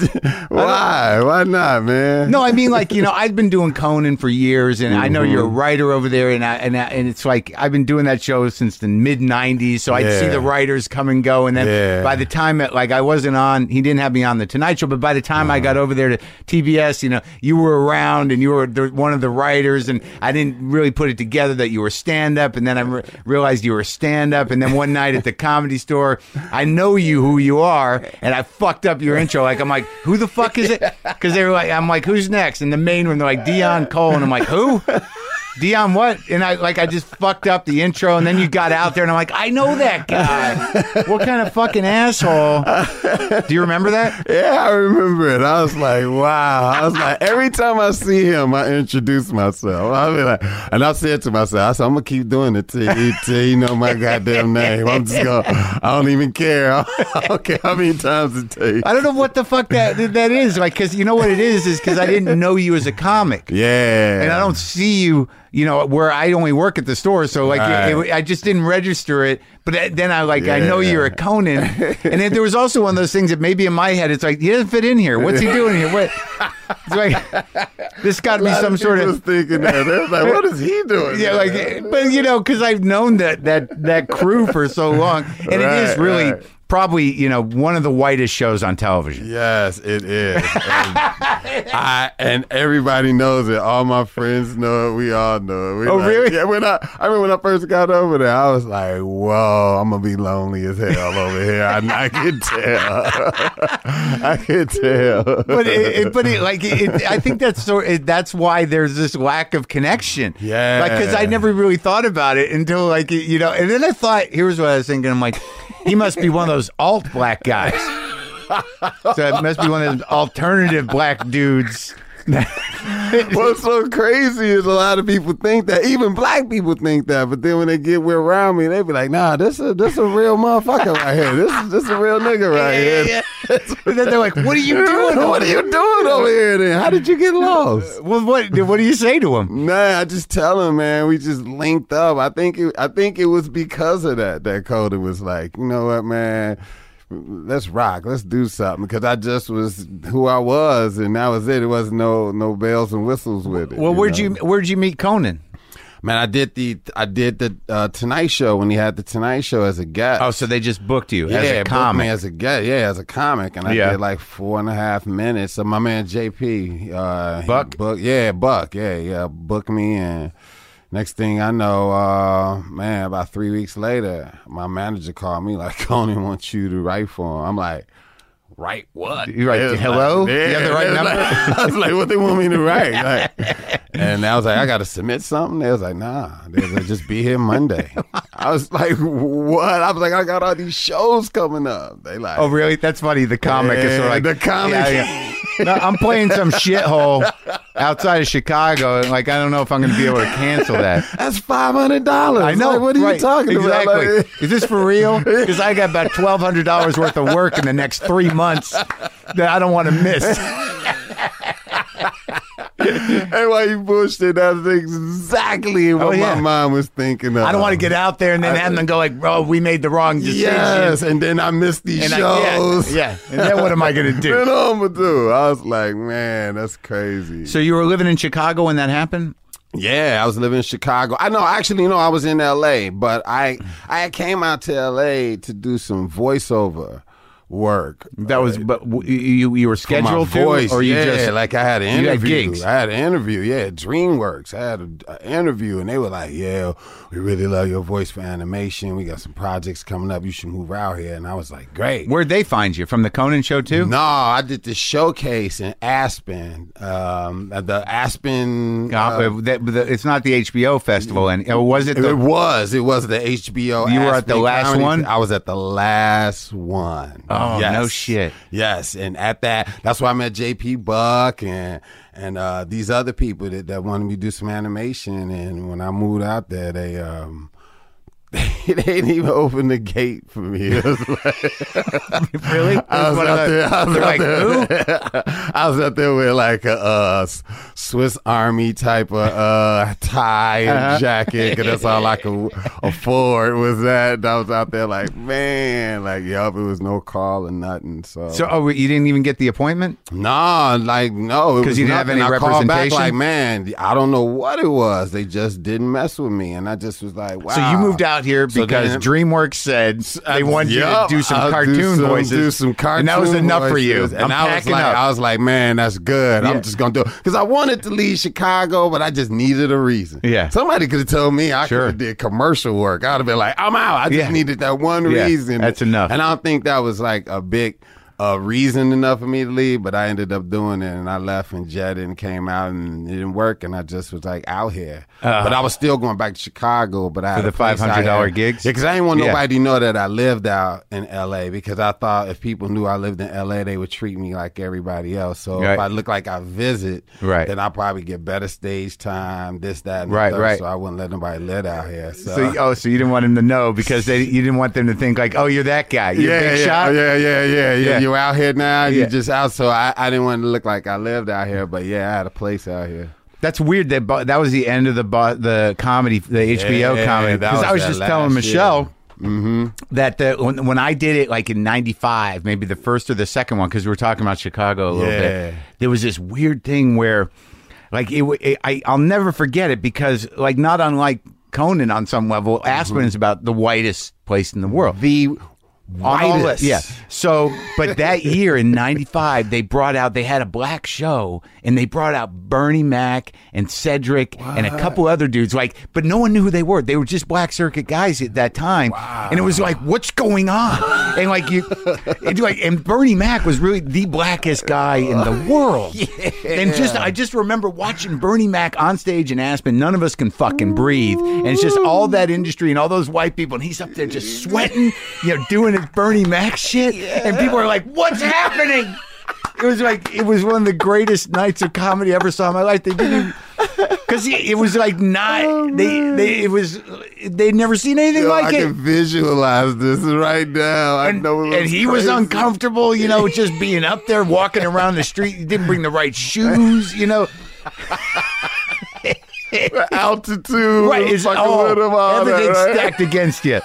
Why? Why not, man? No, I mean like you know I've been doing Conan for years, and I know you're a mm-hmm. writer over there, and I, and I, and it's like I've been doing that show since the mid '90s. So I'd see Yeah. the writers come and go, and then Yeah. by the time it, like I wasn't on, he didn't have me on the Tonight Show, but by the time I got uh-huh. over there to TBS, you know, you were around, and you were the, one of the writers, and I didn't really put it together that you were stand up, and then I re- realized you were stand up, and then one night at the comedy store, I know you who you are, and I fucked up your intro. Like I'm like, who the fuck is it? Because they were like, I'm like, who's next? In the main room, they're like Deon Cole, and I'm like, who? Deon what? And I like I just fucked up the intro, and then you got out there, and I'm like, I know that guy. what kind of fucking asshole? Do you remember that? Yeah, I remember it. I was like, wow. I was like, every time I see him, I introduce myself. I be like, and I said to myself, I said, I'm gonna keep doing it till you, till you know my goddamn name. I'm just gonna, I don't even care. I don't care how many times it takes. I don't know what the fuck that that is. Like, because you know what it is is because I didn't know you as a comic. Yeah. and I don't see you, you know, where I only work at the store. So like, Right. it- I just didn't register it. But then I like, I know you're a Conan, and then there was also one of those things that maybe in my head it's like he doesn't fit in here. What's he doing here? What? It's like this got to be some sort of was thinking that. They was like, what is he doing? yeah, like, but you know, because I've known that that that crew for so long, and it is really right. Probably you know one of the whitest shows on television. Yes, it is. And, I, and everybody knows it. All my friends know it. We all know it. We Oh, like- really? Yeah. When I, I remember when I first got over there, I was like, "Whoa, I'm gonna be lonely as hell over here." I, I can tell. I can tell. But it, it, but it, like it, I think that's so it, that's why there's this lack of connection. Yeah. like because I never really thought about it until like you know, and then I thought here's what I was thinking. I'm like, he must be one of those alt black guys. so it must be one of those alternative black dudes. What's so crazy is a lot of people think that. Even black people think that. But then when they get with around me, they be like, "Nah, this is this a real motherfucker right here. This is this a real nigga right here." and then they're like, "What are you doing? what are you doing over here? Then how did you get lost? Well, what what do you say to him? Nah, I just tell him, man. We just linked up. I think it, I think it was because of that that Coda was like, you know what, man. Let's rock. Let's do something because I just was who I was, and that was it. It wasn't no no bells and whistles with it. Well, where'd know? you where'd you meet Conan? Man, I did the I did the uh, Tonight Show when he had the Tonight Show as a guest. Oh, so they just booked you yeah, as a booked comic. me as a guest, yeah, as a comic, and I Yeah. did like four and a half minutes. So my man JP, uh, Buck? book, yeah, Buck, yeah, yeah, booked me, and next thing I know, uh, man, about three weeks later, my manager called me like, Conan wants you to write for him. I'm like. Write what? You write, It "Hello?" like- You have the right number? like- I was like, what they want me to write? Like, and I was like, I got to submit something. They was like, nah, they was like, just be here Monday. I was like, what? I was like, I got all these shows coming up. They like, Oh, really? That's funny. The comic is sort of like the comic. Yeah, yeah. No, I'm playing some shithole outside of Chicago, and like I don't know if I'm going to be able to cancel that. that's five hundred dollars. I know. Like, what are right. you talking exactly. about? Like, Is this for real? Because I got about twelve hundred dollars worth of work in the next three months that I don't want to miss. hey, why you bullshit? That's exactly oh, what Oh, yeah. my mind was thinking of. I don't want to get out there and then have them go like, "Bro, we made the wrong decision." Yes, and then I missed these And I, shows. yeah, yeah. And then what am I going to What do? am I gonna do? I was like, man, that's crazy. So you were living in Chicago when that happened? Yeah, I was living in Chicago. I know, actually, you know, I was in L.A., but I I came out to L.A. to do some voiceover work. That was, but w- you you were For scheduled to, voice, or you yeah, just like I had an had interview. gigs? I had an interview, yeah, DreamWorks. I had an interview, and they were like, "Yeah, we really love your voice for animation. We got some projects coming up. You should move out here." And I was like, "Great." Where'd they find you? From the Conan show too? No, I did the showcase in Aspen, um, at the Aspen. Uh, uh, that- the- it's not the HBO festival, and was it it was. It was the HBO. You were at the last Comedy- one? I was at the last one. Oh, no shit. Yes, and at that, that's why I met JP Buck and and uh, these other people that, that wanted me to do some animation. And when I moved out there, they um, they didn't even open the gate for me. It was like, really? I was out there. I was out like, there. I was out there with like a uh, Swiss Army type of uh, tie and Uh-huh. jacket, because that's all I could afford was that. And I was out there like, man, like, yup, it was no call or nothing. So, So, oh, you didn't even get the appointment? no, like, no, because you didn't have any I called back representation? like, man, I don't know what it was. They just didn't mess with me, and I just was like, wow. So you moved out here So because then- DreamWorks said uh, they wanted Yup, you to do some I'll cartoon some- voices, Do some cartoon and that was enough for you. And I'm I was like, up. I was like, man, that's good. Yeah. I'm just gonna do it because I wanted to leave Chicago, but I just needed a reason. Yeah. somebody could have told me I Sure. could have did commercial work. I'd have been like, I'm out. I just Yeah. needed that one Yeah, reason. that's enough. And I don't think that was like a big. Uh, reason enough for me to leave, but I ended up doing it, and I left and jetted and came out, and it didn't work, and I just was like out here. but I was still going back to Chicago, but I had the a I $500 had- gigs? Yeah, because I didn't want Yeah. nobody to know that I lived out in L.A. because I thought if people knew I lived in L.A., they would treat me like everybody else. So Right. if I look like I visit, Right. then I probably get better stage time, this, that, and Right, third. right. So I wouldn't let nobody live out here. So, So, oh, so you didn't want him to know because they, you didn't want them to think like, oh, you're that guy, you're yeah, big yeah, shot. yeah, yeah, yeah, yeah. Yeah. You're out here now. Yeah. You're just out. So I, I didn't want to look like I lived out here, but yeah, I had a place out here. That's weird. That bu- that was the end of the bu- the comedy, the HBO comedy. Because I was that just telling Michelle Mm-hmm. that the, when when I did it, like in '95, maybe the first or the second one, because we were talking about Chicago a little Yeah. bit. There was this weird thing where, like, it, w- it I I'll never forget it because, like, not unlike Conan on some level, Aspen is about the whitest place in the world. The All yeah. So, but that year in '95, they brought out. They had a black show, and they brought out Bernie Mac and Cedric and a couple other dudes. Like, but no one knew who they were. They were just black circuit guys at that time, and it was like, what's going on? And like you, and like, and Bernie Mac was really the blackest guy in the world. yeah. And just, I just remember watching Bernie Mac on stage in Aspen. None of us can fucking breathe, and it's just all that industry and all those white people, and he's up there just sweating, you know, doing his Bernie Mac shit, and people are like, "What's happening?" It was like it was one of the greatest nights of comedy I ever saw in my life. They didn't because it was like not oh, they they it was they'd never seen anything Yo, like I it. I can visualize this right now. I and, know it and he was uncomfortable, you know, just being up there walking around the street. He didn't bring the right shoes, you know. altitude. Right, it's all with him, all that, everything's right? stacked against you.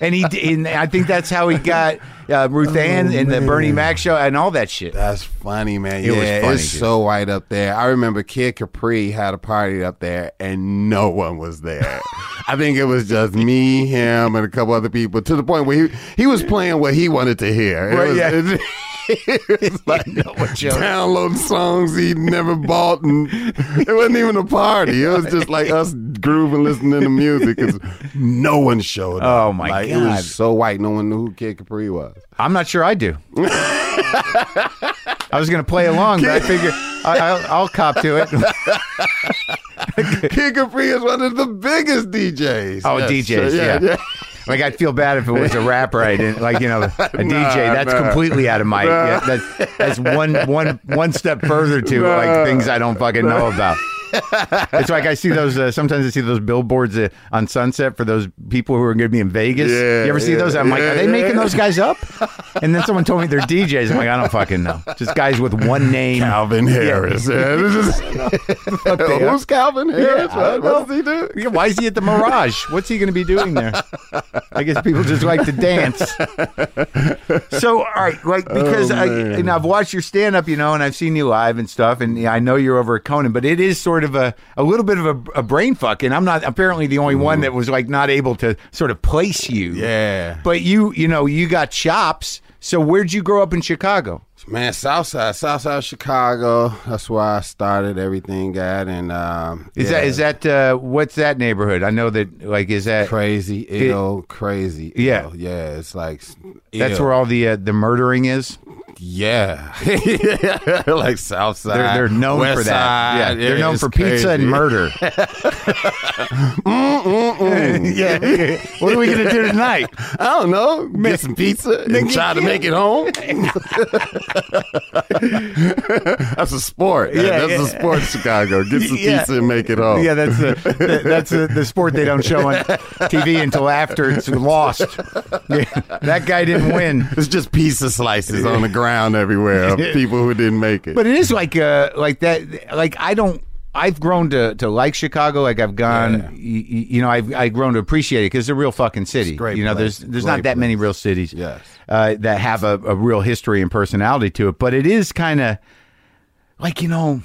And he and I think that's how he got uh, Ruth Ann and the Bernie Mac show and all that shit. That's funny, man. It was yeah, funny, it's dude. so white up there. I remember Kid Capri had a party up there, and no one was there. I think it was just me, him, and a couple other people. To the point where he he was playing what he wanted to hear. It Right, was- yeah. it- it was like know what you- downloading songs he never bought, and it wasn't even a party. It was just like us grooving, listening to music. 'cause no one showed up. Oh, my like, It was so white, no one knew who Kid Capri was. I'm not sure I do. I was going to play along, but I figure I, I'll, I'll cop to it. Kid Capri is one of the biggest DJs. Oh, Yes, DJs, sure, yeah. Like I'd feel bad if it was a rapper. I didn't like you know a DJ. That's nah. completely out of my. Yeah, that's that's one one one step further to Nah. like things I don't fucking know about. It's like I see those. Uh, sometimes I see those billboards uh, on Sunset for those people who are going to be in Vegas. Yeah, you ever see those? I'm like, are they making yeah. those guys up? And then someone told me they're DJs. I'm like, I don't fucking know. Just guys with one name. Calvin Harris. Yeah, is-. Who's Calvin Harris? I what, does he do? Yeah, why is he at the Mirage? What's he going to be doing there? I guess people just like to dance. So, all right, like because Oh, I, and I've watched your stand up, you know, and I've seen you live and stuff, and yeah, I know you're over at Conan, but it is sort of a a little bit of a, a brain fuck, and I'm not apparently the only one that was like not able to sort of place you. Yeah. But you, you know, you got chops. So where'd you grow up in Chicago? Man, Southside, Southside Chicago. That's where I started everything at. And um, Is yeah, that is that uh, what's that neighborhood? I know that like is that crazy, ill, crazy? Yeah. ill. yeah. It's like that's where all the uh, the murdering is. Yeah, like Southside. They're, they're known West for that. Side. Yeah, they're known for pizza and crazy. murder. yeah. What are we gonna do tonight? I don't know. Get some pizza and try to make it home. that's a sport. Yeah, that's yeah. a sport, Chicago. Get some Yeah. pizza and make it home. Yeah, that's the that's the, the sport they don't show on TV until after it's lost. Yeah, that guy didn't win. It's just pizza slices on the ground everywhere of people who didn't make it. But it is like uh like that like I don't I've grown to, to like Chicago. Like I've gone, Yeah. y- y- you know, I've I've grown to appreciate it because it's a real fucking city. great you know, place. there's there's Great not that many real cities, Yes. uh, that have a, a real history and personality to it. But it is kind of like you know,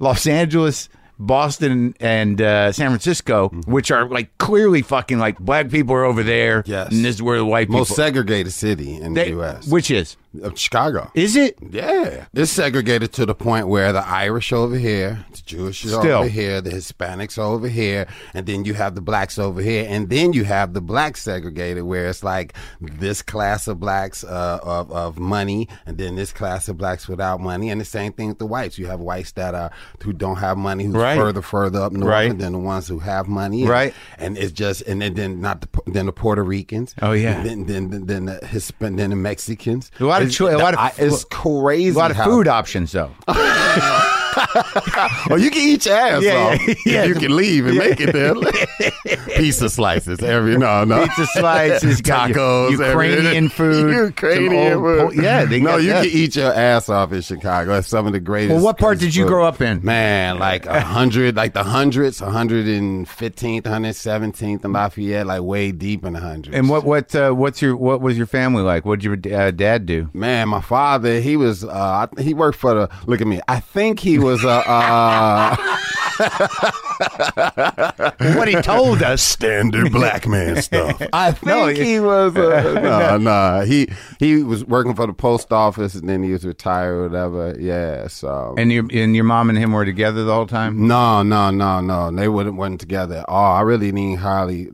Los Angeles, Boston, and uh, San Francisco, which are like clearly fucking like black people are over there. Yes. and this is where the white people. Most segregated city in They- the U.S. which is Of Chicago. is it? Yeah, it's segregated to the point where the Irish are over here, the Jewish are Still. over here, the Hispanics are over here, and then you have the blacks over here, and then you have the blacks segregated, where it's like this class of blacks uh, of of money, and then this class of blacks without money, and the same thing with the whites. You have whites that are who don't have money, who's Right. further further up north, Right. than the ones who have money, Right. And it's just and then, then not the then the Puerto Ricans, Oh, yeah. then then then, the Hispan, then the Mexicans. Lot of It's- a lot of- I- it's crazy. A lot of food options though. Oh, you can eat your ass Yeah, off. yeah, yeah. You can leave and make it there. Pizza slices every no no Pizza slices, your tacos, Ukrainian food, Ukrainian food. po- yeah, they no, you that. can eat your ass off in Chicago. That's some of the greatest. Well, what part did you food. grow up in? Man, like a hundred, like the hundreds, hundred and fifteenth, hundred seventeenth in Lafayette, like way deep in the hundreds. And what what uh, what's your what was your family like? What did your uh, dad do? Man, my father, he was, uh, he worked for the, look at me, I think he was, uh, uh, what he told us. standard black man stuff. I think No, he was, uh, no, no, he, he was working for the post office and then he was retired or whatever. Yeah, so. And your and your mom and him were together the whole time. no, no, no, no. They wouldn't wasn't together at all. I really didn't hardly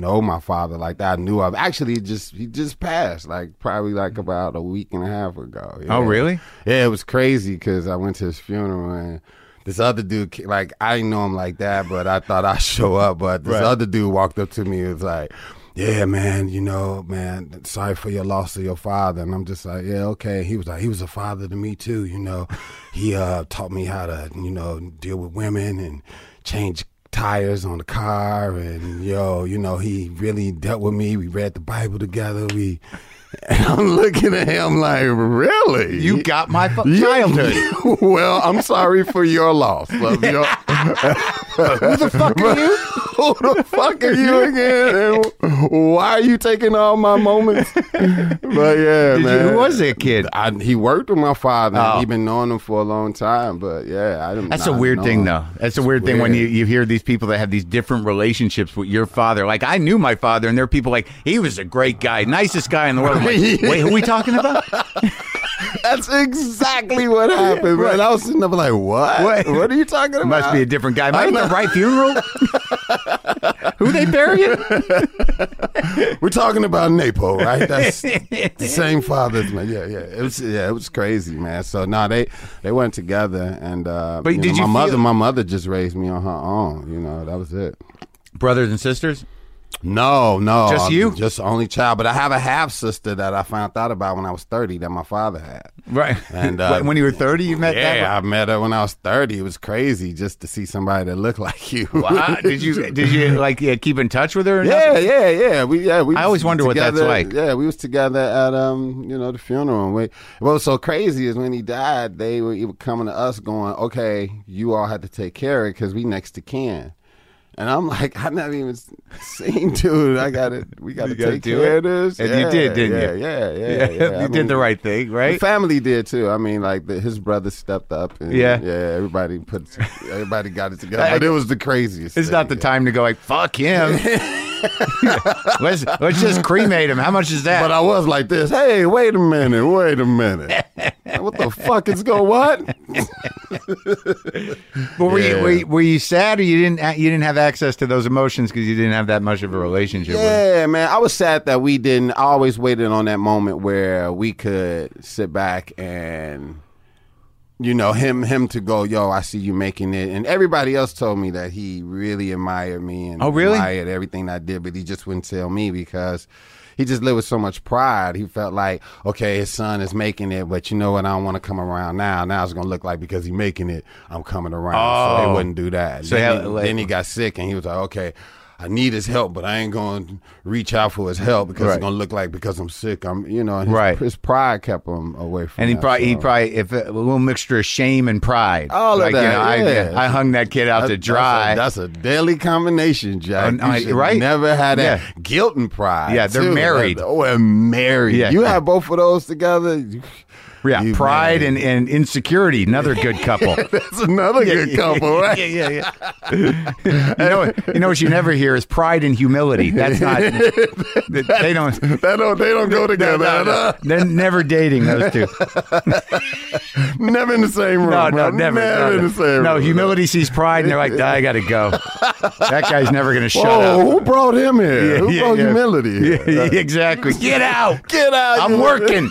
know my father like that. I knew of. Actually, he just he just passed like probably like about a week and a half ago. Oh, really? Yeah, it was crazy because I went to his funeral and this other dude, like I didn't know him like that, but I thought I'd show up. But this Right. other dude walked up to me and was like, "Yeah, man, you know, man, sorry for your loss of your father." And I'm just like, "Yeah, okay." He was like, "He was a father to me too, you know. He uh, taught me how to, you know, deal with women and change." Tires on the car and yo you know he really dealt with me. We read the bible together. We and i'm looking at him like really You got my fu- childhood. well, I'm sorry for your loss. Love your, Who the fuck are you? Who the fuck are you again? And why are you taking all my moments? But yeah, Did you- man. who was that kid? I, he worked with my father. Oh. He been knowing him for a long time. But yeah, I didn't. That's a weird thing, though. That's a weird thing when you, weird. you hear these people that have these different relationships with your father. Like, I knew my father, and there are people like, he was a great guy, nicest guy in the world. I'm like, wait, who are we talking about? That's exactly what happened, man. I was sitting up like, what? What? What, are you talking about? Must be a different guy. Am I at the right funeral? who they burying? We're talking about Napo, right? That's the same fathers, man. Yeah, yeah. It was yeah, it was crazy, man. So no, they they went together, and uh, But did know, you my mother? My mother just raised me on her own. You know, that was it. Brothers and sisters? No, no, Just I'm you? just only child. But I have a half sister that I found out about when I was thirty that my father had. Right. And, uh, When- you were 30, you met that? Yeah, I met her when I was thirty. It was crazy just to see somebody that looked like you. Wow. Did you did you like yeah, keep in touch with her? or Yeah, nothing? yeah, yeah. We yeah we. I always wonder what that's together- like. Yeah, we was together at um you know the funeral. And we, what was so crazy is when he died, they were, were coming to us going, okay, you all had to take care of it because we next to Ken. And I'm like, I never even seen dude. I got to We got to take do care it? of this. And you did, didn't yeah, you? Yeah, yeah, Yeah, yeah. you I did mean, the right thing, the right? family did too. I mean, like the, his brother stepped up. And, Yeah. yeah. Everybody put, everybody got it together. But it was the craziest. It's not the thing. time to go like fuck him. let's let's just cremate him. How much is that? But I was like this. Hey, wait a minute. Wait a minute. what the fuck is going? What? But were, you, were, you, were you sad or you didn't you didn't have access to those emotions because you didn't have that much of a relationship with? Yeah, man. I was sad that we didn't. I always waited on that moment where we could sit back and, you know, him him to go, yo, I see you making it, and everybody else told me that he really admired me and Oh, really? admired everything I did, but he just wouldn't tell me because. He just lived with so much pride. He felt like, okay, his son is making it, but you know what? I don't want to come around now. Now it's gonna look like because he's making it, I'm coming around. oh. So Oh. they wouldn't do that. So then, yeah, he, like- then he got sick, and he was like, okay, I need his help, but I ain't going to reach out for his help because Right. it's going to look like because I'm sick. I'm, you know, his, Right. his pride kept him away from. And he that, probably he probably if a little mixture of shame and pride. All of that, You know, yeah. I, I hung that kid out to dry. That's a, that's a deadly combination, Jack. Uh, I- right? Never had that Yeah. guilt and pride. Yeah, they're too. married. Oh, and married. Yeah. You have both of those together. Yeah, you pride and, and insecurity. Another good couple. That's another good couple, right? Yeah, yeah, yeah. you know, you know what you never hear is pride and humility. That's not. they don't. They don't. They don't go together. No, no, They're never dating those two. Never in the same room. No, no, never. Never no, in the same room. No, humility sees pride, and they're like, I got to go. That guy's never going to shut Whoa, up. who brought him here? Yeah, who yeah, brought yeah. humility here? Yeah, exactly. Get out. Get out. I'm working.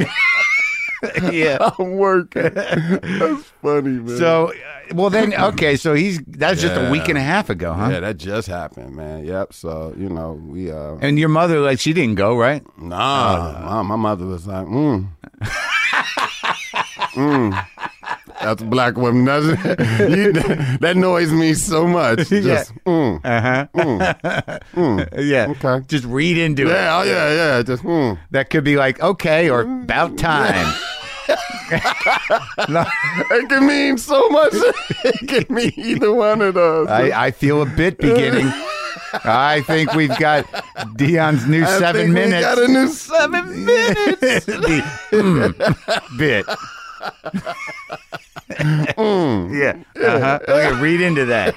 yeah. I'm working. That's funny, man. So, uh, well, then, okay. So he's that's just a week and a half ago, huh? yeah, that just happened, man. Yep. So you know, we uh, And your mother, like, she didn't go, right? nah. my, my mother was like, mm. mm. That's a black woman, doesn't? You, that annoys me so much. Just, mm. Uh huh. yeah. Okay. Just read into it. Yeah, oh, yeah, yeah. Just, mm. That could be like okay or about time. no, It can mean so much. it can mean either one of those. I, I feel a bit beginning. I think we've got Deon's new I seven think minutes. We got a new seven minutes. Mm, bit. Yeah. Uh-huh. Okay, read into that.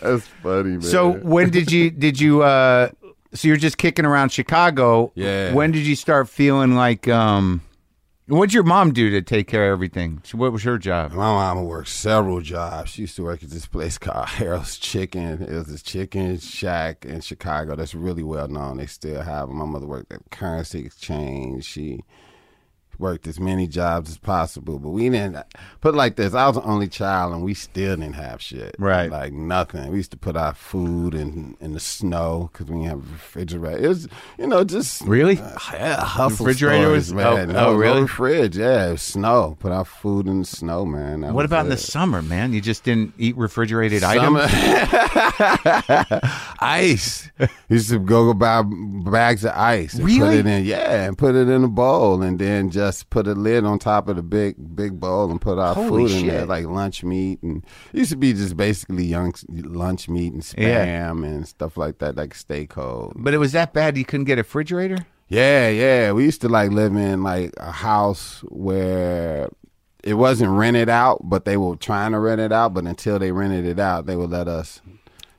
That's funny, man. So when did you did you uh so you're just kicking around Chicago. Yeah. When did you start feeling like um what'd your mom do to take care of everything? What was her job? My mama worked several jobs. She used to work at this place called Harold's Chicken. It was this chicken shack in Chicago that's really well known. They still have them. My mother worked at Currency Exchange. She worked as many jobs as possible. But we didn't put it like this. I was the only child, and we still didn't have shit. Right. like nothing. We used to put our food in in the snow because we didn't have a refrigerator. It was, you know, just Really? uh, yeah, hustle Refrigerator stories, was- man. oh, no, oh, really? No fridge, yeah, it was snow. Put our food in the snow, man. That What about in the summer, man? You just didn't eat refrigerated Summer- items? ice. Used to go go buy bags of ice. And Put it in, yeah, and put it in a bowl, and then just just put a lid on top of the big big bowl and put our Holy food in there, like lunch meat, and it used to be just basically young lunch meat and spam Yeah. and stuff like that, like stay cold. But it was that bad you couldn't get a refrigerator? Yeah, yeah. We used to like live in like a house where it wasn't rented out, but they were trying to rent it out. But until they rented it out, they would let us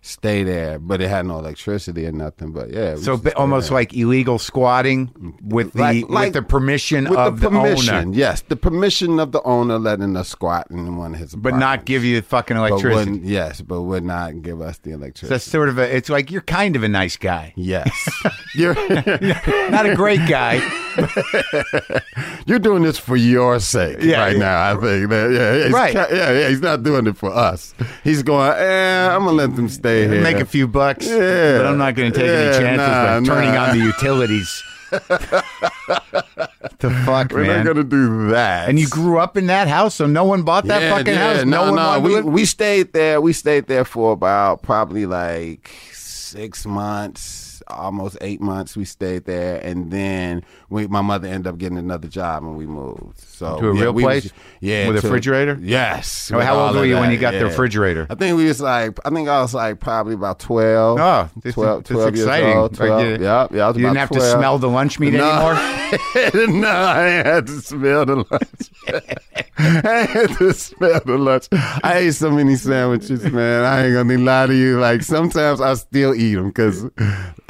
stay there. But it had no electricity or nothing. But yeah, So used to bi- stay almost there. like illegal squatting with the Like- like- with the permission with of the the, owner, Yes, the permission of the owner letting us squat in one of his, but not give you the fucking electricity. wouldn't- yes, but would not give us the electricity. That's sort of a. It's like you're kind of a nice guy, yes, you're not a great guy. you're doing this for your sake Yeah, right yeah. now. I think that yeah, he's Right. yeah, yeah. He's not doing it for us. He's going. Eh, I'm gonna let them stay here. Make a few bucks, Yeah. but I'm not going to take any chances nah, by turning nah. on the utilities. the fuck, We're man! not gonna do that. and you grew up in that house, so no one bought that Yeah, fucking yeah. house. No, one no. We we stayed there. We stayed there for about probably like six months, almost eight months. We stayed there, and then we, my mother ended up getting another job, and we moved. So To a yeah, real we place? was- yeah, With a refrigerator? Yes. Oh, how old were you when you got the refrigerator? I think we was like, I think I was like probably about twelve. Oh, this is- 12, this 12 years exciting. old. Like, 12, you- yeah, yeah. You didn't have 12. to smell the lunch meat No. anymore. no, I had to smell the lunch. I had to smell the lunch. I ate so many sandwiches, man. I ain't gonna lie to you. Like sometimes I still eat them because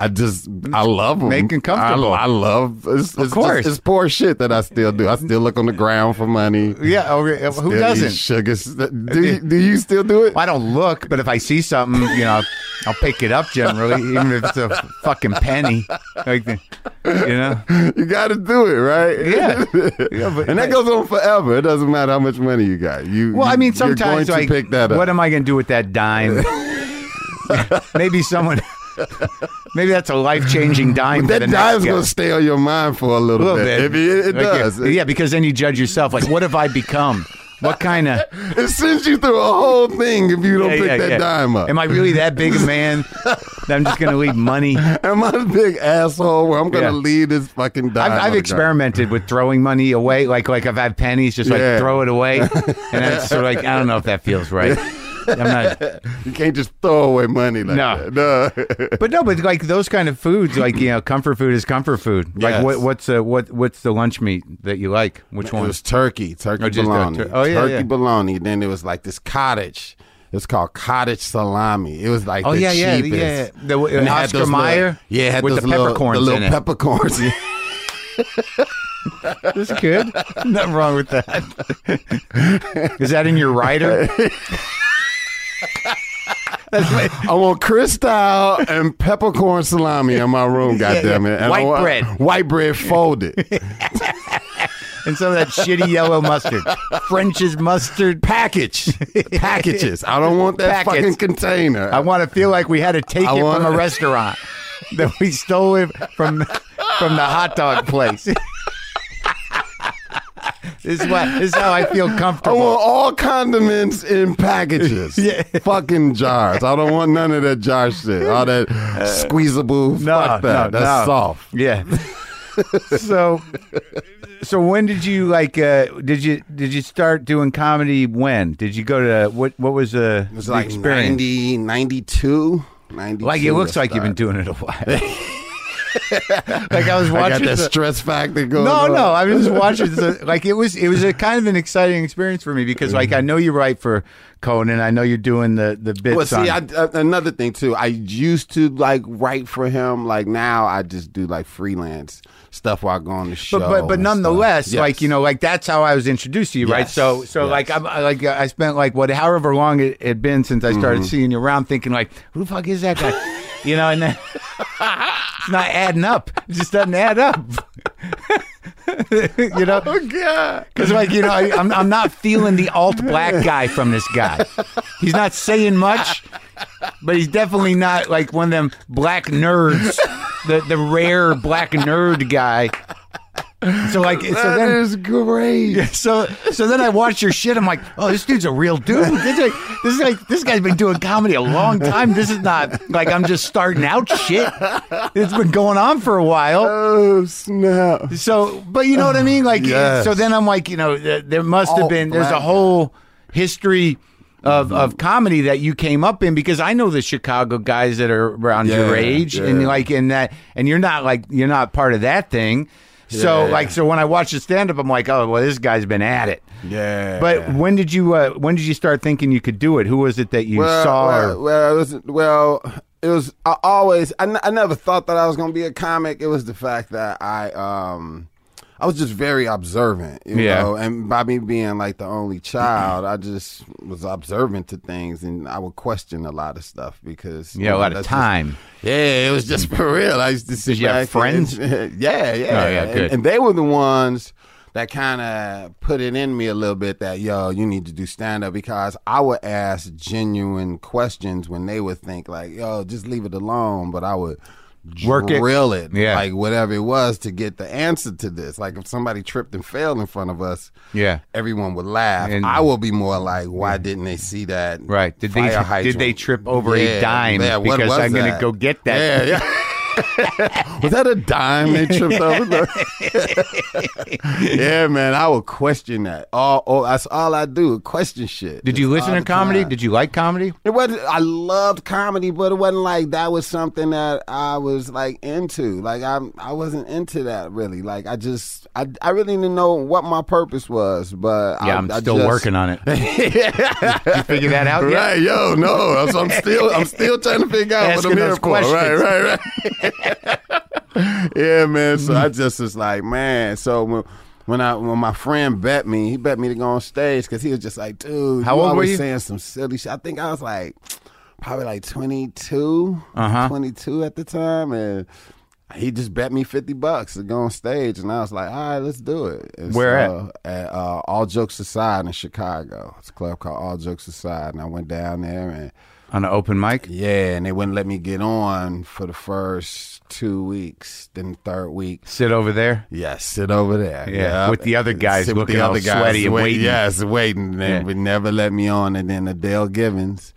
I just I love them. Make 'em comfortable. I, I love. It's, it's course. just, it's poor shit that I still do. I still look on the ground for money. Yeah, oh, yeah, who doesn't? Sugar. Uh, do uh, you, do you still do it? Well, I don't look, but if I see something, you know, I'll pick it up generally, even if it's a fucking penny. Like, the- you know, You got to do it, right? Yeah. Yeah, and that goes on forever. It doesn't matter how much money you got. You. well, I mean, sometimes like, pick that up. what am I going to do with that dime? maybe someone, maybe that's a life changing dime. for that dime's going to stay on your mind for a a little, little bit. bit. It, it Like, does. Yeah, because then you judge yourself. Like, what have I become? What kind of? It sends you through a whole thing if you don't Yeah, pick yeah, that yeah. dime up. Am I really that big a man that I'm just going to leave money? Am I a big asshole where I'm going to leave this fucking dime? I've, I've experimented with throwing money away. Like like I've had pennies, just like throw it away, and then it's sort of like I don't know if that feels right. I'm not. You can't just throw away money like No. that. No. but no, but like those kind of foods, like you know, comfort food is comfort food. Like Yes. what what's uh, what what's the lunch meat that you like? Which It one? was turkey, turkey Oh, bologna. tur- oh, yeah, turkey yeah. bologna. Then it was like this cottage. It's called cottage salami. It was like Oh the yeah, yeah, cheapest. yeah. The, And Oscar Mayer, little- yeah, it had with the little, peppercorns the little in it. peppercorns. That's good. Nothing wrong with that. is that in your rider? That's what- I want Cristal and peppercorn salami in my room. Yeah, Goddamn yeah. it! And White I want bread. white bread folded. and some of that shitty yellow mustard, French's mustard. Package packages. I don't want that Packets. fucking container. I want to feel like we had to take I it wanna- from a restaurant that we stole it from from the hot dog place. This is what this is how I feel comfortable. I want all condiments in packages. Yeah. Fucking jars. I don't want none of that jar shit. All that squeezable. no, Fuck that. no, That's no. soft. Yeah. so, so when did you like? Uh, did you did you start doing comedy? When did you go to what? What was uh, It was the like experience? 90, 92. 92 Like it looks like you've been doing it a while. like I was I got watching. that the- stress factor going no, on. no, I was just watching. The, like it was, it was a kind of an exciting experience for me because, like, I know you write for Conan. I know you're doing the the bits. Well, see, I, uh, another thing too. I used to like write for him. Like now, I just do like freelance stuff while I go on the show. but but but nonetheless. Yes. like you know, like that's how I was introduced to you, right? So so yes. like I'm I- like I spent like what however long it had been since I started Mm-hmm. seeing you around, thinking like, who the fuck is that guy? you know, and then it's not adding up. It just doesn't add up. you know, Oh God! because like you know, I, I'm I'm not feeling the alt black guy from this guy. He's not saying much, but he's definitely not like one of them black nerds, the the rare black nerd guy. So like, so That then is great. so so then I watch your shit. I'm like, oh, this dude's a real dude. This is, like, this is like this guy's been doing comedy a long time. This is not like I'm just starting out shit. It's been going on for a while. Oh snap! So, but you know what I mean? Like, Yes. so then I'm like, you know, there must have been. There's a whole history. Of, of comedy that you came up in because I know the Chicago guys that are around your Yeah, age and like in that and you're not like you're not part of that thing. So Yeah. like so when I watch the stand up I'm like oh well this guy's been at it. Yeah. But when did you uh, when did you start thinking you could do it? Who was it that you well, saw? well, or, well, it was well, it was. I always. I, n- I never thought that I was going to be a comic. It was the fact that I um. I was just very observant, you Yeah. know, and by me being like the only child, I just was observant to things, and I would question a lot of stuff because yeah, a you lot know, of that's just- time. yeah, it was just for real. I used to sit Did you have back and- friends? yeah, yeah. Oh, yeah, And- good. And, they were the ones that kind of put it in me a little bit that yo, you need to do stand up because I would ask genuine questions when they would think like, yo, just leave it alone, but I would. Work it. drill it, Yeah. like whatever it was to get the answer to this. Like if somebody tripped and failed in front of us, Yeah. everyone would laugh. And- I will be more like, why didn't they see that? Right. Did they did they trip over a dime yeah, because I'm going to go get that? Yeah, yeah. was that a dime they tripped over? yeah, man, I would question that. All, oh, that's all I do. Question shit. Did you listen to comedy? time. Did you like comedy? It wasn't. I loved comedy, but it wasn't like that was something that I was like into. Like I, I wasn't into that really. Like I just, I, I really didn't know what my purpose was. But Yeah, I, I'm I still just- working on it. you figure that out yet? Right, yo, no, so I'm still, I'm still trying to figure out Asking what I'm here for. Right, questions. right, right. yeah, man. So I just was like, man. So when, when I when my friend bet me, he bet me to go on stage because he was just like, dude, How you old were you? Saying some silly shit. I think I was like probably like 22, Uh-huh. 22 at the time, and. He just bet me fifty bucks to go on stage, and I was like, "All right, let's do it." And Where so, at? uh, All Jokes Aside in Chicago. It's a club called All Jokes Aside, and I went down there, and On an open mic? yeah, and they wouldn't let me get on for the first two weeks. Then the third week, Sit over there? yeah, sit over there. Yeah, with the other guys Sit with looking all sweaty and wait- waiting. Yes, waiting. They Yeah. would never let me on. And then Adele Givens,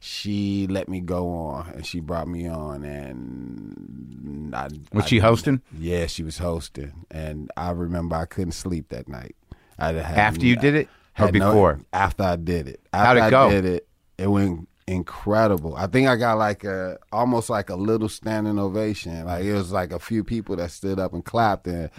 she let me go on, and she brought me on. And I, Was I- she hosting? Yeah, she was hosting, and I remember I couldn't sleep that night. I had After you did it? Or had no- before? after I did it. How'd it go? I did it, it went incredible. I think I got like a almost like a little standing ovation. Like it was like a few people that stood up and clapped and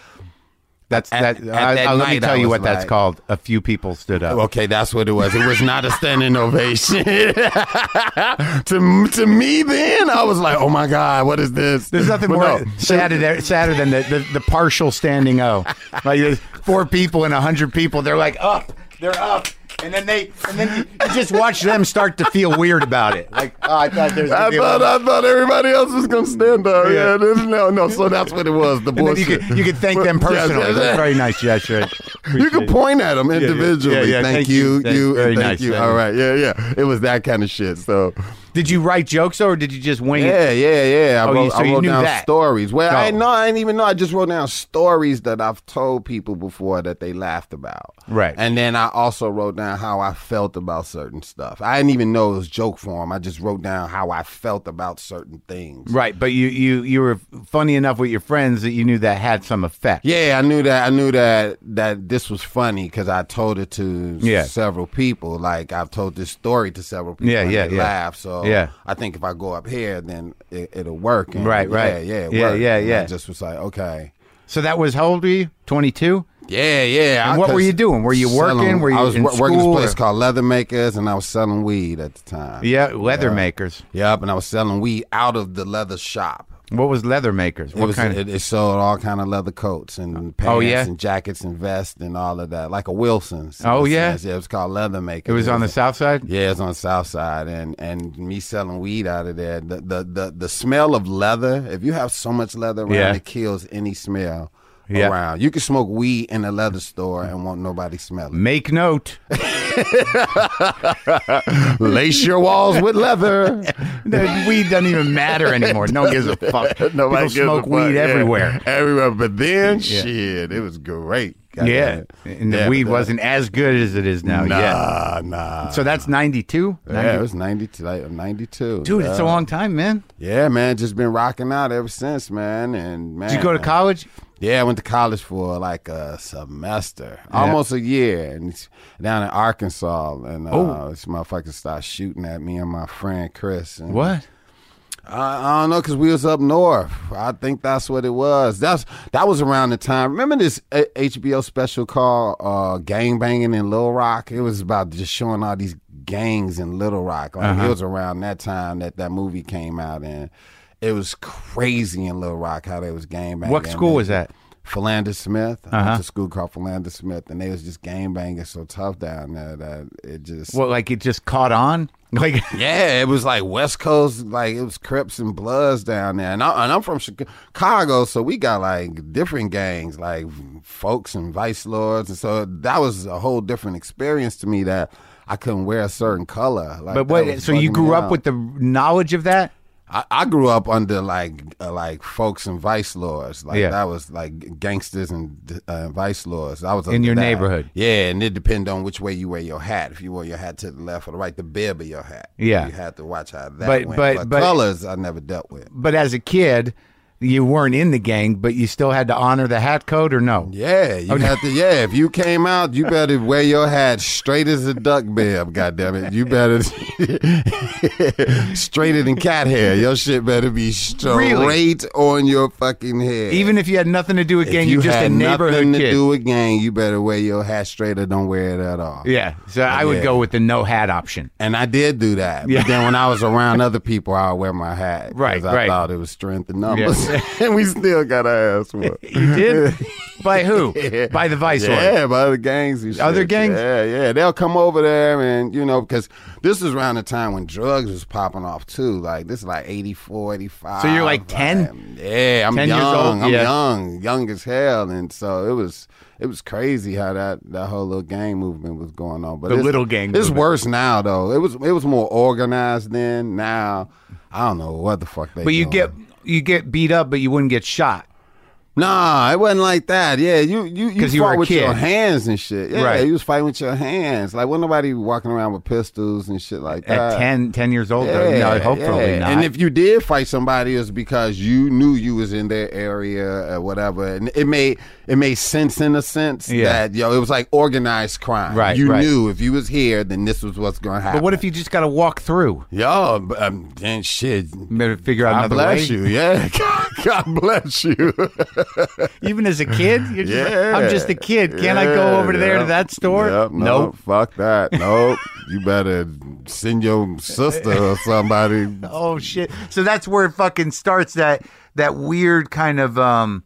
That's At- that. at I, that I- let me tell you was what that's called. A few people stood up. Okay, that's what it was. It was not a standing ovation. to to me, then I was like, "Oh my god, what is this?" There's nothing But more no. sadder, sadder than the, the, the partial standing O. Like there's four people and a hundred people. They're like up, they're up, and then they and then you, you just watch them start to feel weird about it. Like oh, I thought there's. I gonna be a thought I thought everybody else was gonna stand up. Yeah. Yeah, this- no, no. So that's what it was. The and then you could you could thank them Yes, personally. yes, That's yes. very nice gesture. You could point at them individually. yeah, yeah, Thank, thank you, you. Thank- you, very thank nice, you. thank All you. right, yeah, yeah. It was that kind of shit. So Did you write jokes or did you just wing it? yeah, yeah, yeah. I Oh, wrote, you- so I wrote down that. stories. Well, I Oh. know I didn't even know. I just wrote down stories that I've told people before that they laughed about. Right. And then I also wrote down how I felt about certain stuff. I didn't even know it was joke form. I just wrote down how I felt about certain things. Right, but you you you were funny enough with your friends that you knew that had some effect. Yeah, I knew that. I knew that that this was funny because I told it to Yeah. several people. Like I've told this story to several people. Yeah, and yeah, they yeah. Laugh. So Yeah. I think if I go up here, then it, it'll work. And Right, right. Yeah, yeah, Yeah, worked. yeah, yeah. I just was like, okay. So that was how old were you? Twenty two. Yeah, yeah. And I- what were you doing? Were you working? selling- Were you I was in wor- working this place or- called Leather Makers, and I was selling weed at the time. Yeah, leather makers. Yep, and I was selling weed out of the leather shop. What was leather makers? It What was kind it, it sold all kind of leather coats and oh, pants Oh, yeah? and jackets and vests and all of that, like a Wilson's. Oh, yeah? sense. yeah. It was called Leather Maker. It was on the south side. Yeah, it was on the south side, and and me selling weed out of there. The the the, the smell of leather. If you have so much leather around, Yeah. it kills any smell Yeah. around. You can smoke weed in a leather store and won't nobody smell it. Make note. Lace your walls with leather. The weed doesn't even matter anymore. No one gives a fuck. Nobody People smoke fuck. weed Yeah. everywhere. Everywhere. But then, shit, it was great. God Yeah, and the Yeah, weed wasn't as good as it is now. Nah, Yeah. nah. So that's 92? yeah, it was 92. Like 92. Dude, it's a long time, man. Yeah, man, just been rocking out ever since, man. And man, Did you go to college? Yeah, I went to college for like a semester, almost a year, and it's down in Arkansas. And uh, Oh. this motherfucker started shooting at me and my friend Chris. And What? I, I don't know because we was up north. I think that's what it was. That's that was around the time. Remember this uh, HBO special called uh, "Gang Banging in Little Rock"? It was about just showing all these gangs in Little Rock. Like Uh-huh. it was around that time that that movie came out, and it was crazy in Little Rock how they was gang banging. What school was that? Philander Smith. Uh-huh. went to school called Philander Smith, and they was just gang banging so tough down there that it just What, like it just caught on? Like, yeah, it was like West Coast, like it was Crips and Bloods down there, and, I, and I'm from Chicago, so we got like different gangs, like folks and vice lords, and so that was a whole different experience to me that I couldn't wear a certain color. Like, but what? So you grew up with the knowledge of that? I, I grew up under like uh, like folks and vice lords. Like Yeah. that was like gangsters and uh, vice lords. I was In under your that. neighborhood. Yeah, and it depended on which way you wear your hat. If you wore your hat to the left or the right, the bib of your hat. Yeah. you had to watch how that But- went. but- But, but- colors, I never dealt with. But as a kid, you weren't in the gang, but you still had to honor the hat code, or no? Yeah, you had to. Yeah, if you came out, you better wear your hat straight as a duck bib. God damn it, you better straighter than cat hair. Your shit better be straight Really? on your fucking head. Even if you had nothing to do with gang, you you're just had a neighborhood nothing to do with gang, you better wear your hat straight or don't wear it at all. yeah. So I would Yeah. go with the no hat option. And I did do that. Yeah. But then when I was around other people, I would wear my hat. Right, because I right. thought it was strength in numbers. Yeah. and we still got our ass whooped. You did? By who? By the vice. Yeah, by the gangs and shit. Other gangs? Yeah, yeah. They'll come over there and, you know, because this is around the time when drugs was popping off too. Like, this is like 84, 85. So you're like 10? Like, yeah, I'm 10 years young. old? I'm Yeah. young, young as hell. And so it was. It was crazy how that, that whole little gang movement was going on, but The little gang It's movement. worse now, though. It was it was more organized then. Now, I don't know what the fuck they. But you doing. get you get beat up, but you wouldn't get shot. Nah, it wasn't like that. Yeah, you you you 'Cause you fought were with your hands and shit. Yeah, Right. you was fighting with your hands. Like, wasn't nobody walking around with pistols and shit like that. At 10, 10 years old, though. Yeah, no, hopefully yeah. not. And if you did fight somebody, it's because you knew you was in their area or whatever, and it made it made sense in a sense Yeah. that yo, it was like organized crime. Right, you right. knew if you was here, then this was what's going to happen. but what if you just got to walk through? yo, um, then shit. Better figure out God another bless way. you. Yeah, God, God bless you. Even as a kid, just like, Yeah. I'm just a kid. Can't I go over there to that store? Yep, nope. Fuck that. Nope. you better send your sister or somebody. Oh shit! So that's where it fucking starts. That that weird kind of um,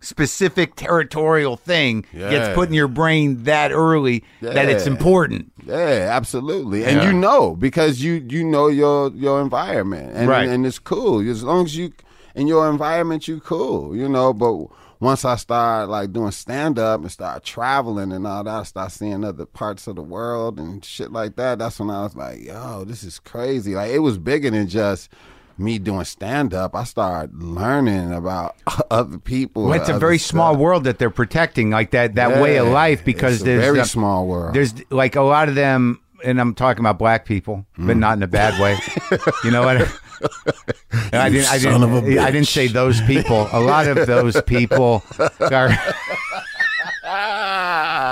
specific territorial thing gets put in your brain that early that it's important. Yeah, absolutely. And Yeah. you know because you you know your your environment and Right. and it's cool as long as you in your environment you cool, you know. But once I start like doing stand up and start traveling and all that, I start seeing other parts of the world and shit like that. That's when I was like, yo, this is crazy. Like it was bigger than just me doing stand up. I started learning about other people. Well, it's a very stuff. small world that they're protecting, like that that way of life, because a there's very uh, small world. There's like a lot of them, and I'm talking about black people, Mm. but not in a bad way. you know what? And I didn't. I didn't. I didn't say those people. A lot of those people are.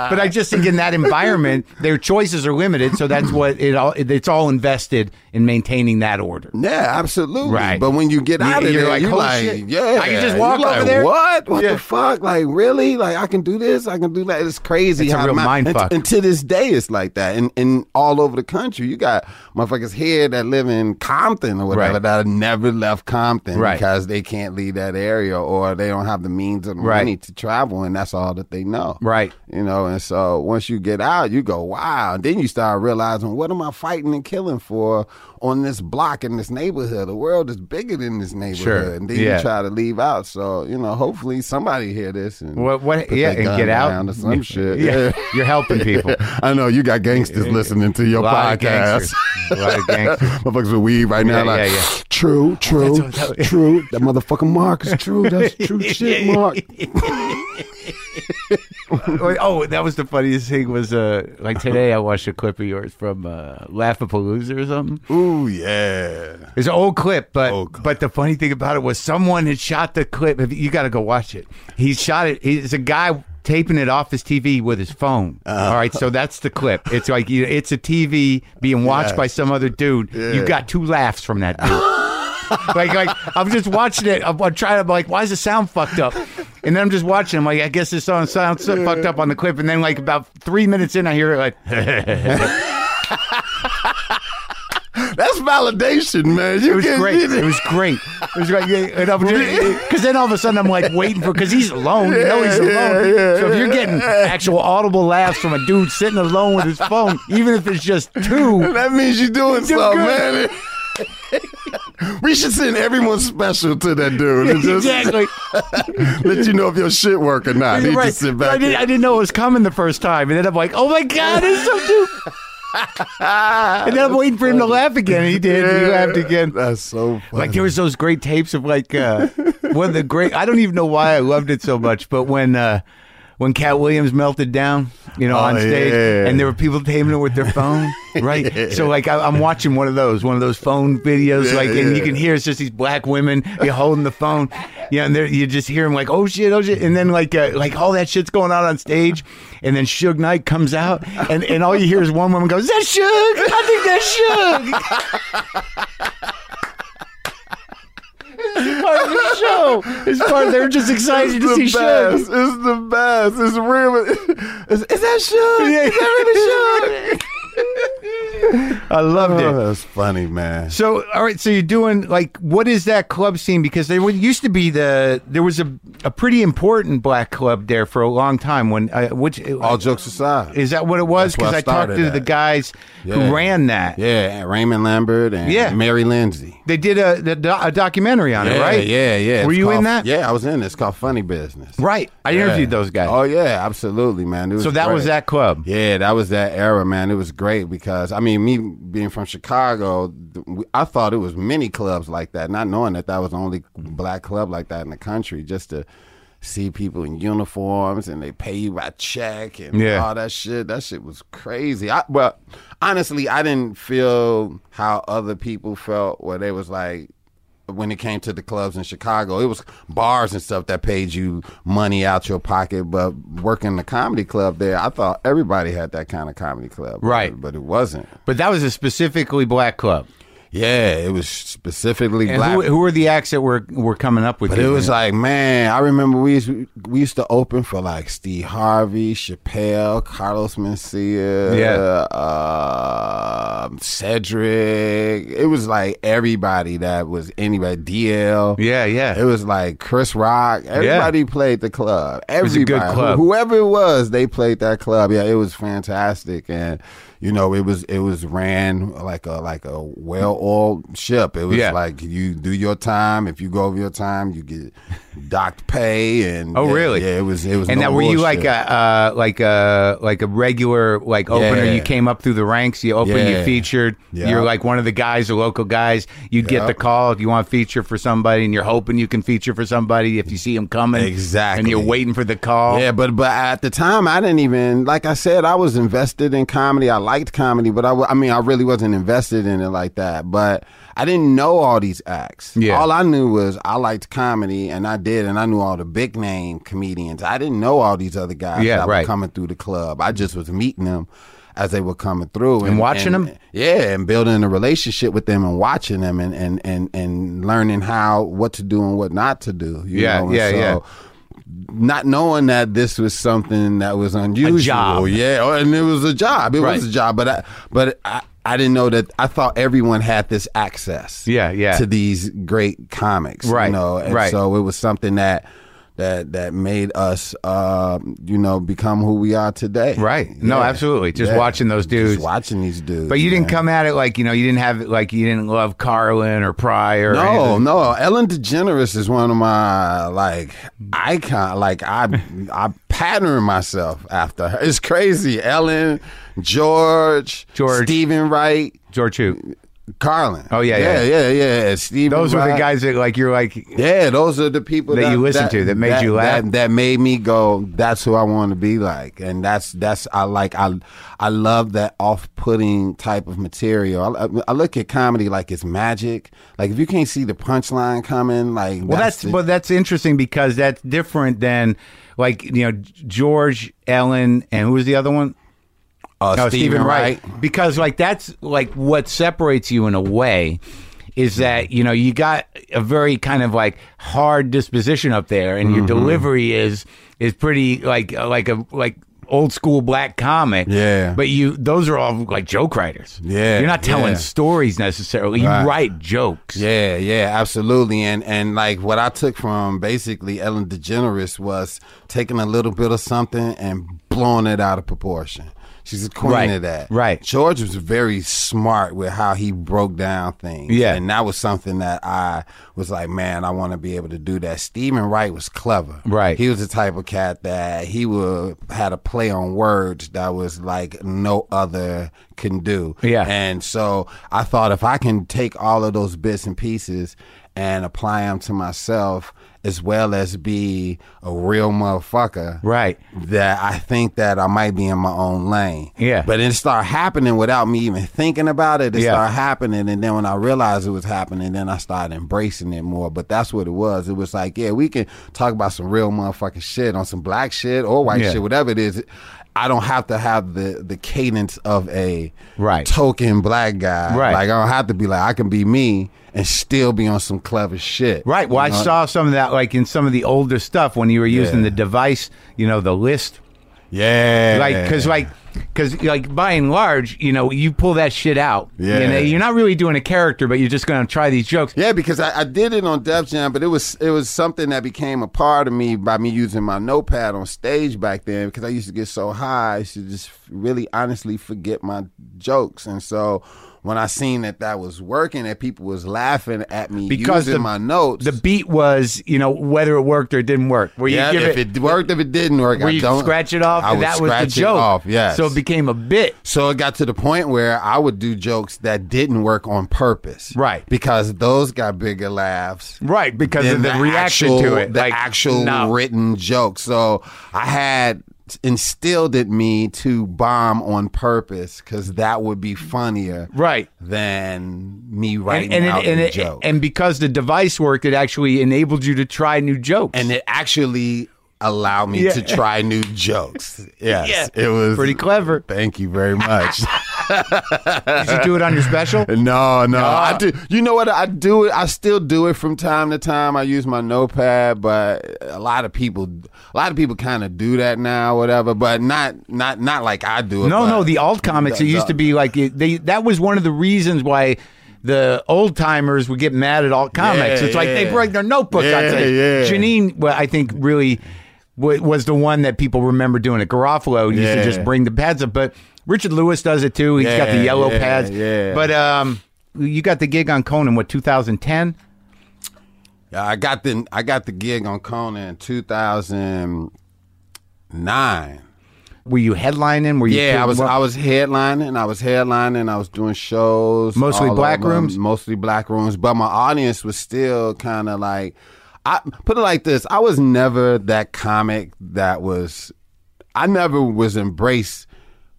But I just think in that environment, their choices are limited, so that's what it all. It's all invested in maintaining that order. Yeah, absolutely. Right. But when you get out of you're there, like, you "Holy like, shit, yeah, I can just walk like, over there?" What? What Yeah. the fuck? Like, really? Like, I can do this? I can do that? It's crazy. It's a real my- mind and, fuck. And to this day, it's like that. And and all over the country, you got motherfuckers here that live in Compton or whatever Right. that have never left Compton Right. because they can't leave that area or they don't have the means of Right. money to travel, and that's all that they know. Right. You know, and so uh, once you get out, you go, wow. Then you start realizing, what am I fighting and killing for on this block in this neighborhood? The world is bigger than this neighborhood. Sure. And then Yeah. you try to leave out. So, you know, hopefully somebody hear this and What? What? Yeah, and get out. or some shit. Yeah, you're helping people. I know you got gangsters listening to your podcast. A lot of gangsters. Motherfuckers with weed right now. Yeah, like, true, true, true. That motherfucking Marc is true. That's true shit, Marc. oh, that was the funniest thing. Was uh, like today I watched a clip of yours from uh, Laffapalooza or something. Ooh, yeah. It's an old clip, but Old clip. but the funny thing about it was someone had shot the clip. If- You got to go watch it. He shot it. It's a guy taping it off his TV with his phone. Uh-huh. All right, so that's the clip. It's like you it's a TV being watched by some other dude. You got two laughs from that dude. like like I'm just watching it. I'm, I'm trying to like, why is the sound fucked up? And then I'm just watching. I'm like, I guess this song sounds so fucked up on the clip. And then like about three minutes in, I hear it like. Validation, man. You It was great. It was great. It was great. Because then all of a sudden I'm like waiting for because he's alone. You know he's alone. yeah, yeah, so if you're getting actual audible laughs from a dude sitting alone with his phone, even if it's just two, That means you're doing something, man. we should send everyone special to that dude just exactly. let you know if your shit work or not. Right. I didn't, I didn't know it was coming the first time, and then I'm like, oh my god, it's so dude. And then I'm waiting for him to laugh again, he did. He laughed again. That's so funny. Like there was those great tapes of like uh one of the great I don't even know why I loved it so much, but when uh when Katt Williams melted down, you know, Oh, on stage, yeah. and there were people taping it with their phone, right? So like I, I'm watching one of those, one of those phone videos, Yeah, like, and you can hear it's just these black women, you're holding the phone, yeah, and you just hear them like, oh shit, oh shit, and then like uh, like all that shit's going on on stage, and then Suge Knight comes out, and and all you hear is one woman goes, is that Suge? I think that's Suge. It's part of the show. It's part. They're just excited to see the Suge. It's the best. It's real. Is, is that Suge? Yeah. Is that really Suge? I loved Oh, it. that's funny, man. So, all right. So you're doing like, what is that club scene? Because there was- used to be the there was a a pretty important black club there for a long time. When uh, which All jokes aside. is that what it was? Because I I, talked to at. the guys Yeah. who ran that. Yeah, Raymond Lambert and Yeah. Mary Lindsay. They did a, the a documentary on yeah, it, right? Yeah, yeah. Were It's you in that? Yeah, I was in it. It's called Funny Business. Right. I Yeah. interviewed those guys. Oh yeah, absolutely, man. It was so that was that club. Yeah, that was that era, man. It was great because I mean, me being from Chicago, I thought it was many clubs like that, not knowing that that was the only mm-hmm. black club like that in the country. Just to see people in uniforms and they pay you by check and Yeah. all that shit. That shit was crazy. I, well, honestly, I didn't feel how other people felt where they was like when it came to the clubs in Chicago, it was bars and stuff that paid you money out your pocket. But working the comedy club there, I thought everybody had that kind of comedy club, Right. But, but it wasn't. But that was a specifically black club. Yeah, it was specifically And black. who, who were the acts that were were coming up with But you? it was like, man, I remember we used, we used to open for like Steve Harvey, Chappelle, Carlos Mencia, Yeah. uh, Cedric. It was like everybody that was anybody. DL. yeah, yeah. It was like Chris Rock. Everybody played the club. was a good club. Wh- whoever it was, they played that club. Yeah, it was fantastic, and you know, it was it was ran like a like a well oiled ship. It was Yeah. like you do your time. If you go over your time, you get docked pay. And Oh, yeah, really? Yeah, it was it was. and no now were you like bullshit. a uh, like a like a regular like opener? Yeah. You came up through the ranks. You opened. You featured. Yeah. You're like one of the guys, the local guys. You'd get the call. You want to feature for somebody, and you're hoping you can feature for somebody if you see them coming. Exactly. And you're waiting for the call. Yeah, but but at the time, I didn't even like I said I was invested in comedy. I liked comedy, but I, I mean I really wasn't invested in it like that. But I didn't know all these acts. Yeah. All I knew was I liked comedy, and I did, and I knew all the big name comedians. I didn't know all these other guys Yeah, that right. were coming through the club. I just was meeting them as they were coming through And watching them? Yeah, and building a relationship with them and watching them and and and and learning how what to do and what not to do. you Yeah, know? And yeah, yeah. Not knowing that this was something that was unusual. job. Yeah, and it was a job. It Right. was a job, but I, but I, I didn't know that. I thought everyone had this access. Yeah, yeah. To these great comics, Right, You know, and right. so it was something that that that made us, uh, you know, become who we are today. Right. No, absolutely. Just Yeah. watching those dudes. Just watching these dudes. But you didn't come at it like you know you didn't have like you didn't love Carlin or Pryor. No, anything. no. Ellen DeGeneres is one of my like icon. Like I, I pattern myself after her. It's crazy. Ellen, George, George. Steven Wright, George who? Carlin. Oh, yeah, yeah, yeah. yeah, yeah. Steven. Those were the guys that like you're like Yeah, those are the people That that, you listened to, that made you laugh? That, that made me go. That's who I want to be like, and that's that's I like. I I love that off-putting type of material. I, I look at comedy like it's magic. Like if you can't see the punchline coming, like well that's the- well that's interesting because that's different than like you know George Ellen and who was the other one? Uh, No, Steven Wright. Because like that's like what separates you in a way is that you know you got a very kind of like hard disposition up there, and Mm-hmm. your delivery is is pretty like like a like old school black comic. Yeah. But you those are all like joke writers. Yeah, You're not telling yeah. stories necessarily. You Right. write jokes. Yeah, yeah, absolutely. And and like what I took from basically Ellen DeGeneres was taking a little bit of something and blowing it out of proportion. She's a queen Right, of that. right. George was very smart with how he broke down things. Yeah. And that was something that I was like, man, I want to be able to do that. Steven Wright was clever. Right. He was the type of cat that he would had a play on words that was like no other can do. Yeah. And so I thought if I can take all of those bits and pieces and apply them to myself as well as be a real motherfucker. Right. That I think that I might be in my own lane. Yeah. But it started happening without me even thinking about it. It Yeah. started happening. And then when I realized it was happening, then I started embracing it more. But that's what it was. It was like, yeah, we can talk about some real motherfucking shit on some black shit or white Yeah. shit, whatever it is. I don't have to have the the cadence of a Right. token black guy. Right. Like I don't have to be like I can be me and still be on some clever shit. Right. Well, You I saw some of that, like in some of the older stuff when you were using Yeah. the device, you know, the list. Yeah. Like, because, like, because, like, by and large, you know, you pull that shit out. Yeah. You know, you're not really doing a character, but you're just going to try these jokes. Yeah, because I, I did it on Def Jam, but it was it was something that became a part of me by me using my notepad on stage back then. Because I used to get so high, I used to just really honestly forget my jokes, and so when I seen that that was working, that people was laughing at me Because using the- my notes. The beat was, you know, whether it worked or it didn't work. Where you yeah, if it, it, worked, if it didn't work, where I you don't scratch it off, I and would that was the scratch it joke. off, yes. So it became a bit. So it got to the point where I would do jokes that didn't work on purpose, Right. Because those got bigger laughs, Right, because of the, reaction actual, to it. the like, actual no. written joke. So I had instilled in me to bomb on purpose because that would be funnier, Right. than me writing And, and, out and, it- joke. and because the device worked, it actually enabled you to try new jokes. and it actually allowed me Yeah. to try new jokes. Yes, Yeah. it was Pretty clever. Thank you very much. Did you do it on your special? No, no, I do. You know what? I do it. I still do it from time to time. I use my notepad, but a lot of people, a lot of people kind of do that now, whatever. But not, not, not like I do it. No, no, the alt comics. the- it used the- to be like they. That was one of the reasons why the old timers would get mad at alt comics. Yeah, it's like they yeah. break their notebook. Yeah, yeah. Janeane, well, I think really wa- was the one that people remember doing it. Garofalo used to just bring the pads up, but Richard Lewis does it too. He's got the yellow yeah, pads. yeah. But um, you got the gig on Conan. What 2010? Yeah, I got the, I got the gig on Conan in two thousand nine. Were you headlining? Were you? Yeah, I was. I was headlining. I was headlining. I was doing shows. Mostly black over, rooms? Mostly black rooms. But my audience was still kind of like. I put it like this. I was never that comic that was. I never was embraced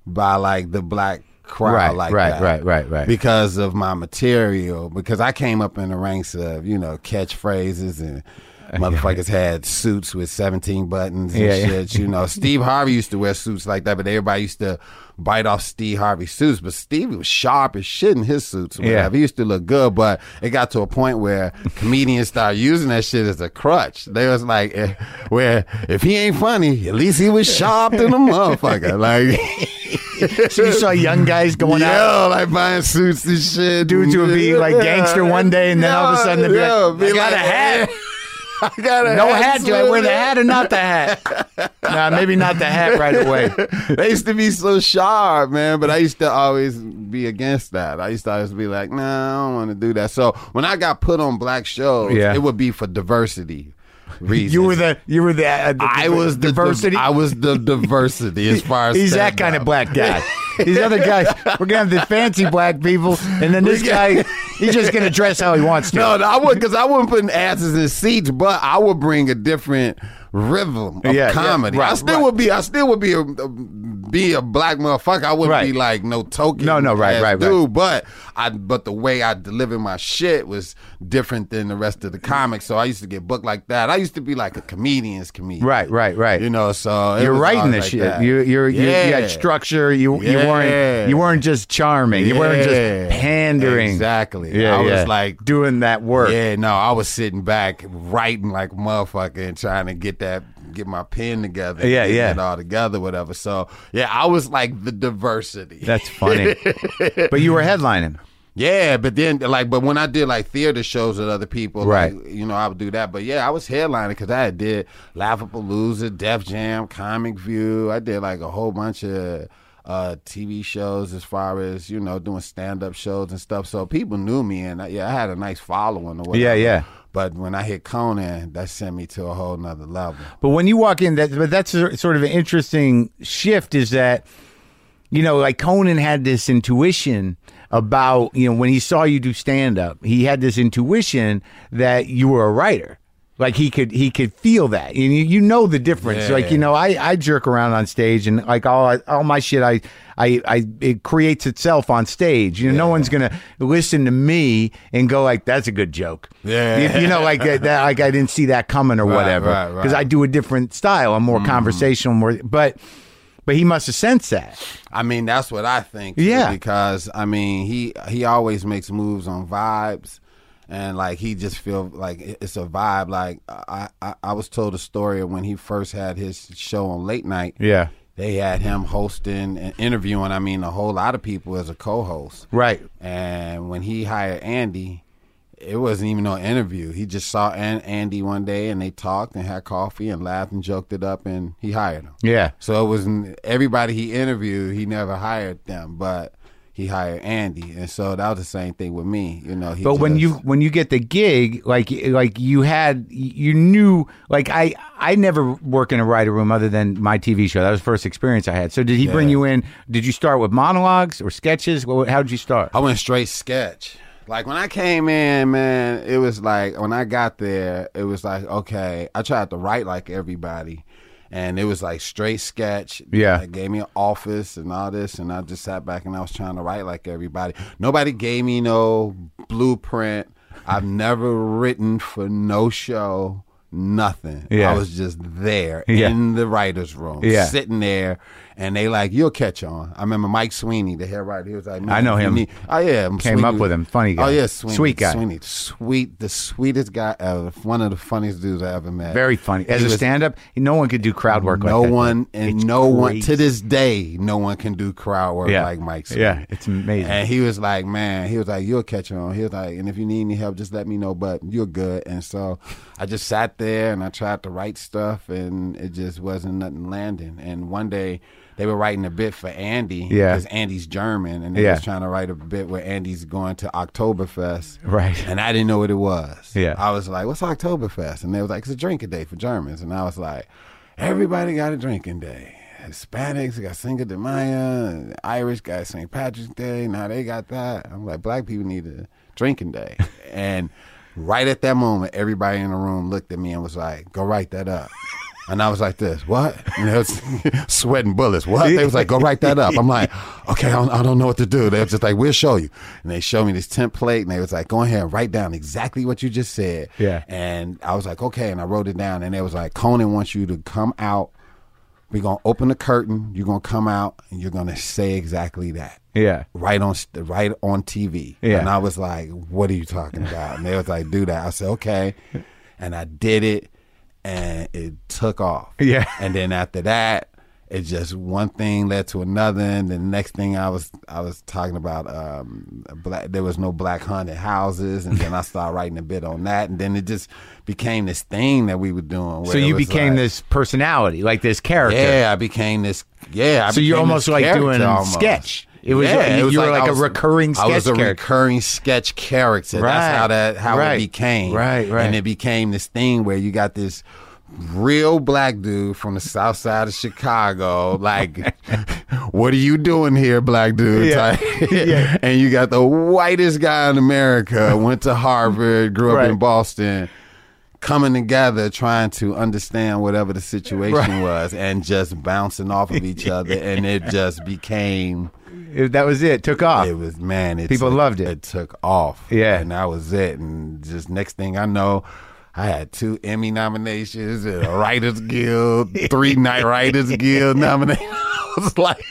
by like the black crowd Right, like right, that. right, right, right. Because of my material. Because I came up in the ranks of you know catchphrases and. Motherfuckers had suits with 17 buttons and Yeah, yeah. shit. You know, Steve Harvey used to wear suits like that, but everybody used to bite off Steve Harvey suits. But Steve was sharp as shit in his suits. Yeah. He used to look good, but it got to a point where comedians started using that shit as a crutch. They was like, eh, where if he ain't funny, at least he was sharp than a motherfucker. Like, so you saw young guys going out. Yo, like buying suits and shit. Dudes who would be like gangster one day, and then all of a sudden they'd be like, "I got a hat." I got a No hat. Do I wear the hat or not the hat? nah, maybe not the hat right away. they used to be so sharp, man. But I used to always be against that. I used to always be like, nah, I don't want to do that. So when I got put on black shows, Yeah. it would be for diversity reasons. You were the you were the, uh, the I was the diversity. I was the diversity as far as He's that kind of black guy. These other guys, we're gonna have the fancy black people, and then this guy, he's just gonna dress how he wants to. No, no, I would because I wouldn't put asses in seats, but I would bring a different rhythm of Yeah, yeah, comedy. right, I still right. would be. I still would be a, a be a black motherfucker. I wouldn't Right. be like no token. No, no, right, right, right. dude. But I, but the way I delivered my shit was different than the rest of the comics. So I used to get booked like that. I used to be like a comedian's comedian. Right, right, right. You know, so you're writing this like shit. that. You, you're, you, you had structure. You, you weren't, you weren't just charming. You weren't just pandering. Exactly. Yeah, I was like doing that work. Yeah, no, I was sitting back writing like motherfucker and trying to get that get my pen together. Yeah, yeah. it all together, whatever. So yeah, I was like the diversity. That's funny. but you were headlining. yeah, but then like, but when I did like theater shows with other people, Right. Like, you know, I would do that. But yeah, I was headlining because I did Laffapalooza, Def Jam, Comic View. I did like a whole bunch of uh TV shows as far as you know doing stand up shows and stuff. So people knew me, and I, yeah, I had a nice following or whatever. Yeah, yeah. But when I hit Conan, that sent me to a whole nother level. But when you walk in, that but that's a- sort of an interesting shift. Is that you know, like Conan had this intuition about you know when he saw you do stand up, he had this intuition that you were a writer. Like he could he could feel that, and you, you know the difference. Yeah. Like you know, I, I jerk around on stage, and like all I, all my shit, I I I it creates itself on stage. You know, no one's gonna listen to me and go like, "That's a good joke." Yeah. you, you know, like that, that. Like I didn't see that coming or Right, whatever. right, right. Because I do a different style. I'm more Mm-hmm. conversational, more. But but he must have sensed that. I mean, that's what I think. Yeah. Because I mean, he he always makes moves on vibes, and like he just feel like it's a vibe. Like I I, I was told a story of when he first had his show on late night. Yeah. They had him hosting and interviewing. I mean, a whole lot of people as a co-host. Right. And when he hired Andy, it wasn't even no interview. He just saw An- Andy one day, and they talked and had coffee and laughed and joked it up, and he hired him. Yeah. So it was everybody he interviewed. He never hired them, but he hired Andy, and so that was the same thing with me. You know, he But when just- you when you get the gig, like like you had you knew like I I never work in a writer room other than my TV show. That was the first experience I had. So did he bring you in? Did you start with monologues or sketches? How did you start? I went straight sketch. Like when I came in, man, it was like when I got there, it was like okay. I tried to write like everybody, and it was like straight sketch. Yeah. they gave me an office and all this, and I just sat back and I was trying to write like everybody. Nobody gave me no blueprint. I've never written for no show. Nothing. Yeah. I was just there Yeah. in the writers' room, Yeah. sitting there, and they like, "You'll catch on." I remember Mike Sweeney, the hair writer. He was like, I know him. need- Oh yeah, Came up with him. Funny oh, guy. Oh yeah, Sweeney, Sweet guy. Sweeney, sweet, the sweetest guy ever. One of the funniest dudes I ever met. Very funny. As He a was- stand up, no one could do crowd work no like that. one and It's no one to this day, no one can do crowd work Yeah. like Mike. Sweeney. Yeah, it's amazing. And he was like, man, he was like, you'll catch on. He was like, and if you need any help, just let me know. But you're good. And so I just sat there and I tried to write stuff, and it just wasn't nothing landing. And one day they were writing a bit for Andy, Yeah. because Andy's German, and they Yeah. was trying to write a bit where Andy's going to Oktoberfest, Right. And I didn't know what it was. Yeah. I was like, what's Oktoberfest? And they was like, it's a drinking day for Germans, and I was like, everybody got a drinking day. Hispanics got Cinco de Mayo, Irish got St. Patrick's Day. Now they got that. I'm like, black people need a drinking day. and right at that moment, everybody in the room looked at me and was like, go write that up. And I was like this, what? And they was sweating bullets. What? They was like, go write that up. I'm like, okay, I don't, I don't know what to do. They was just like, we'll show you. And they showed me this template and they was like, go ahead and write down exactly what you just said. Yeah. And I was like, okay. And I wrote it down. And they was like, Conan wants you to come out. We're to open the curtain. You're to come out and you're to say exactly that Yeah. right on right on TV. Yeah. And I was like, "What are you talking about?" And they was like, "Do that." I said, "Okay," and I did it, and it took off. Yeah. And then after that, it just one thing led to another, and the next thing I was I was talking about um, black. There was no black haunted houses, and then I started writing a bit on that, and then it just became this thing that we were doing. So you became like- this personality, like this character. Yeah, I became this. Yeah, I So you're almost like doing almost. sketch. It was Yeah, it was you were I like a was- recurring I was a character. recurring sketch character. Right. That's how that how Right. it became. Right, right. And it became this thing where you got this real black dude from the south side of Chicago. Like, what are you doing here, black dude? Yeah. Yeah. And you got the whitest guy in America, went to Harvard, grew up Right. in Boston. Coming together, trying to understand whatever the situation Right. was, and just bouncing off of each other, and it just became It- that was it. Took off. it was man. It People took- loved it. It took off. Yeah. and that was it. And just next thing I know, I had two Emmy nominations, a Writers Guild, three Night Writers Guild nominations. I was like,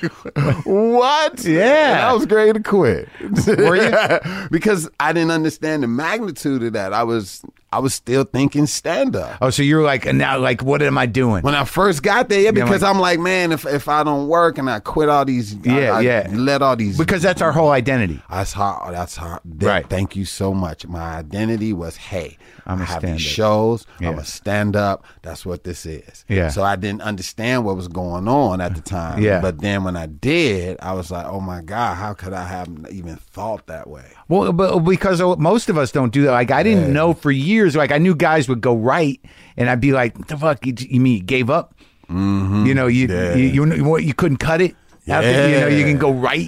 what? Yeah. and I was ready to quit. Were you? because I didn't understand the magnitude of that. I was I was still thinking stand up. oh, so you're like and now, like, what am I doing? When I first got there, yeah, because like- I'm like, man, if if I don't work and I quit all these, Yeah, I, yeah. let all these Because that's our whole identity. That's hard. That's hard. Th- Right. Thank you so much. My identity was, hey, I'm a I have these shows. I'm a stand up. That's what this is. Yeah. So I didn't understand what was going on at the time. Yeah. But then when I did, I was like, oh my god, how could I have even thought that way? Well, but because most of us don't do that. Like I didn't know for years. Like I knew guys would go right, and I'd be like, What "The fuck you, you mean you gave up? Mm-hmm. You know, you, Yeah. you you you couldn't cut it. After, you know, you can go right.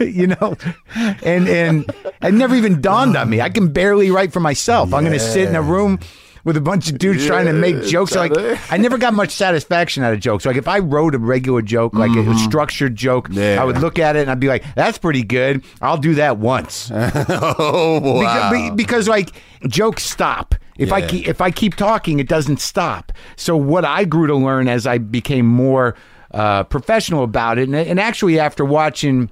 you know, and and it never even dawned on me. I can barely write for myself. I'm going to sit in a room. With a bunch of dudes trying to make Yeah, jokes, like I never got much satisfaction out of jokes. Like if I wrote a regular joke, like a structured joke, Yeah. I would look at it and I'd be like, "That's pretty good. I'll do that once." oh wow. Because, because like jokes stop. If I keep, if I keep talking, it doesn't stop. So what I grew to learn as I became more uh, professional about it, and, and actually after watching,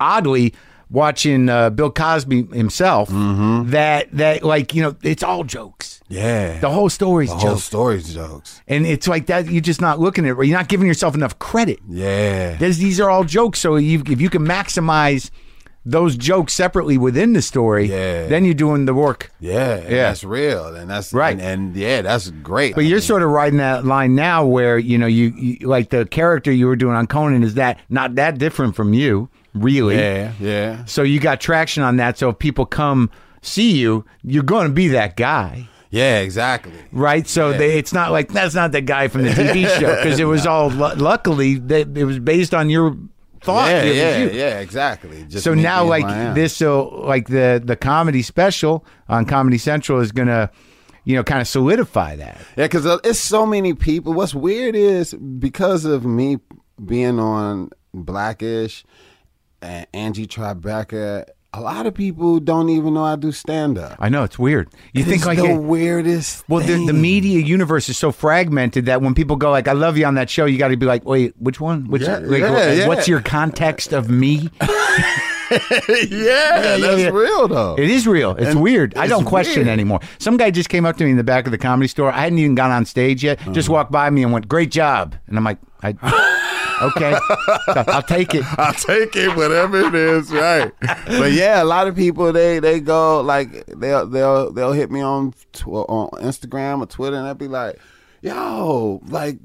oddly watching uh, Bill Cosby himself, Mm-hmm. that that like you know it's all jokes. Yeah. The whole story's The whole jokes, story's jokes. and it's like that. You're just not looking at it. You're not giving yourself enough credit. Yeah. There's, these are all jokes. So you, if you can maximize those jokes separately within the story, Yeah. then you're doing the work. Yeah, Yeah. that's real, and that's Right. and, and yeah, that's great. But I you're mean, sort of riding that line now, where you know you, you like the character you were doing on Conan is that not that different from you, really. yeah, yeah, So you got traction on that. So if people come see you, you're going to be that guy. Yeah, exactly. Right, so they, it's not like that's not the guy from the TV show because it was all lu- luckily it was based on your thought. Yeah, yeah, yeah, exactly. Just So now, like who I am. this, so like the the comedy special on Comedy Central is gonna, you know, kind of solidify that. Yeah, because uh, it's so many people. What's weird is because of me being on Blackish and Angie Tribeca, a lot of people don't even know I do stand up. I know it's weird. You think like the it- weirdest. well, the, the media universe is so fragmented that when people go like, "I love you" on that show, you got to be like, "Wait, which one? Which? Yeah, like, yeah, yeah. What's your context of me?" yeah, that's real though. It is real. It's And weird. I don't question weird. anymore. Some guy just came up to me in the back of the comedy store. I hadn't even gone on stage yet. Just Uh-huh. walked by me and went, "Great job," and I'm like, I, "Okay, So I'll take it." I'll take it, whatever it is, right? But yeah, a lot of people they they go like they'll they'll they'll hit me on tw- on Instagram or Twitter, and they'll be like, "Yo, like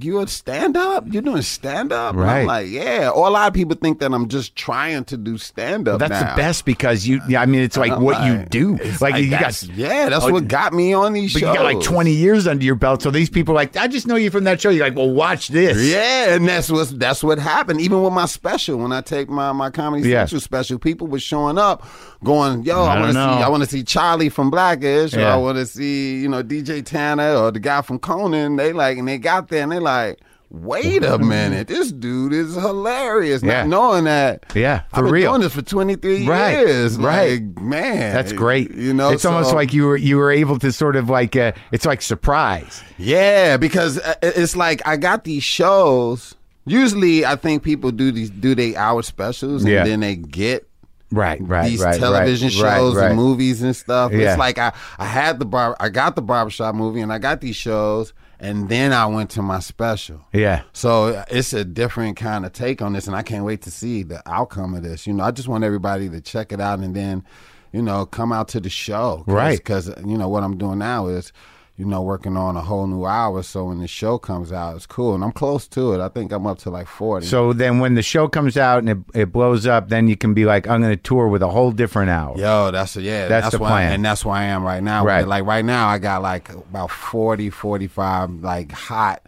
you a stand up? You're doing stand up?" Right. I'm like, yeah. Or a lot of people think that I'm just trying to do stand up. That's the best because you. Yeah, I mean, it's like what you do. Like, you got. yeah, that's Oh, what got me on these But shows. you got like 20 years under your belt. So these people are like, I just know you from that show. You're like, well, watch this. Yeah, and that's what that's what happened. Even with my special, when I take my my comedy Yeah. central special, people were showing up, going, "Yo, I I, want to see. I want to see Charlie from Blackish, or Yeah. I want to see, you know, DJ Tanner or the guy from Conan." They like, and they got there, and they like. Wait a minute! This dude is hilarious. Yeah. Not knowing that, Yeah, for I've been real. doing this for twenty three Right, years. right. Like, man, That's great. You know, it's almost like you were you were able to sort of like uh, it's like surprise. Yeah, because uh, it's like I got these shows. Usually, I think people do these do they hour specials, and Yeah. then they get Right, right, these right, television right, shows right, and movies and stuff. Yeah. It's like I, I had the bar I got the barbershop movie and I got these shows and then I went to my special. Yeah. So it's a different kind of take on this and I can't wait to see the outcome of this. You know, I just want everybody to check it out and then, you know, come out to the show. Cause, Right. Cuz you know what I'm doing now is you know, working on a whole new hour. So when the show comes out, it's cool. And I'm close to it. I think I'm up to like 40. So then when the show comes out and it, it blows up, then you can be like, I'm going to tour with a whole different hour. Yo, that's a, yeah. That's the why, plan. and that's where I am right now. Right. Like right now, I got like about 40, 45 like hot.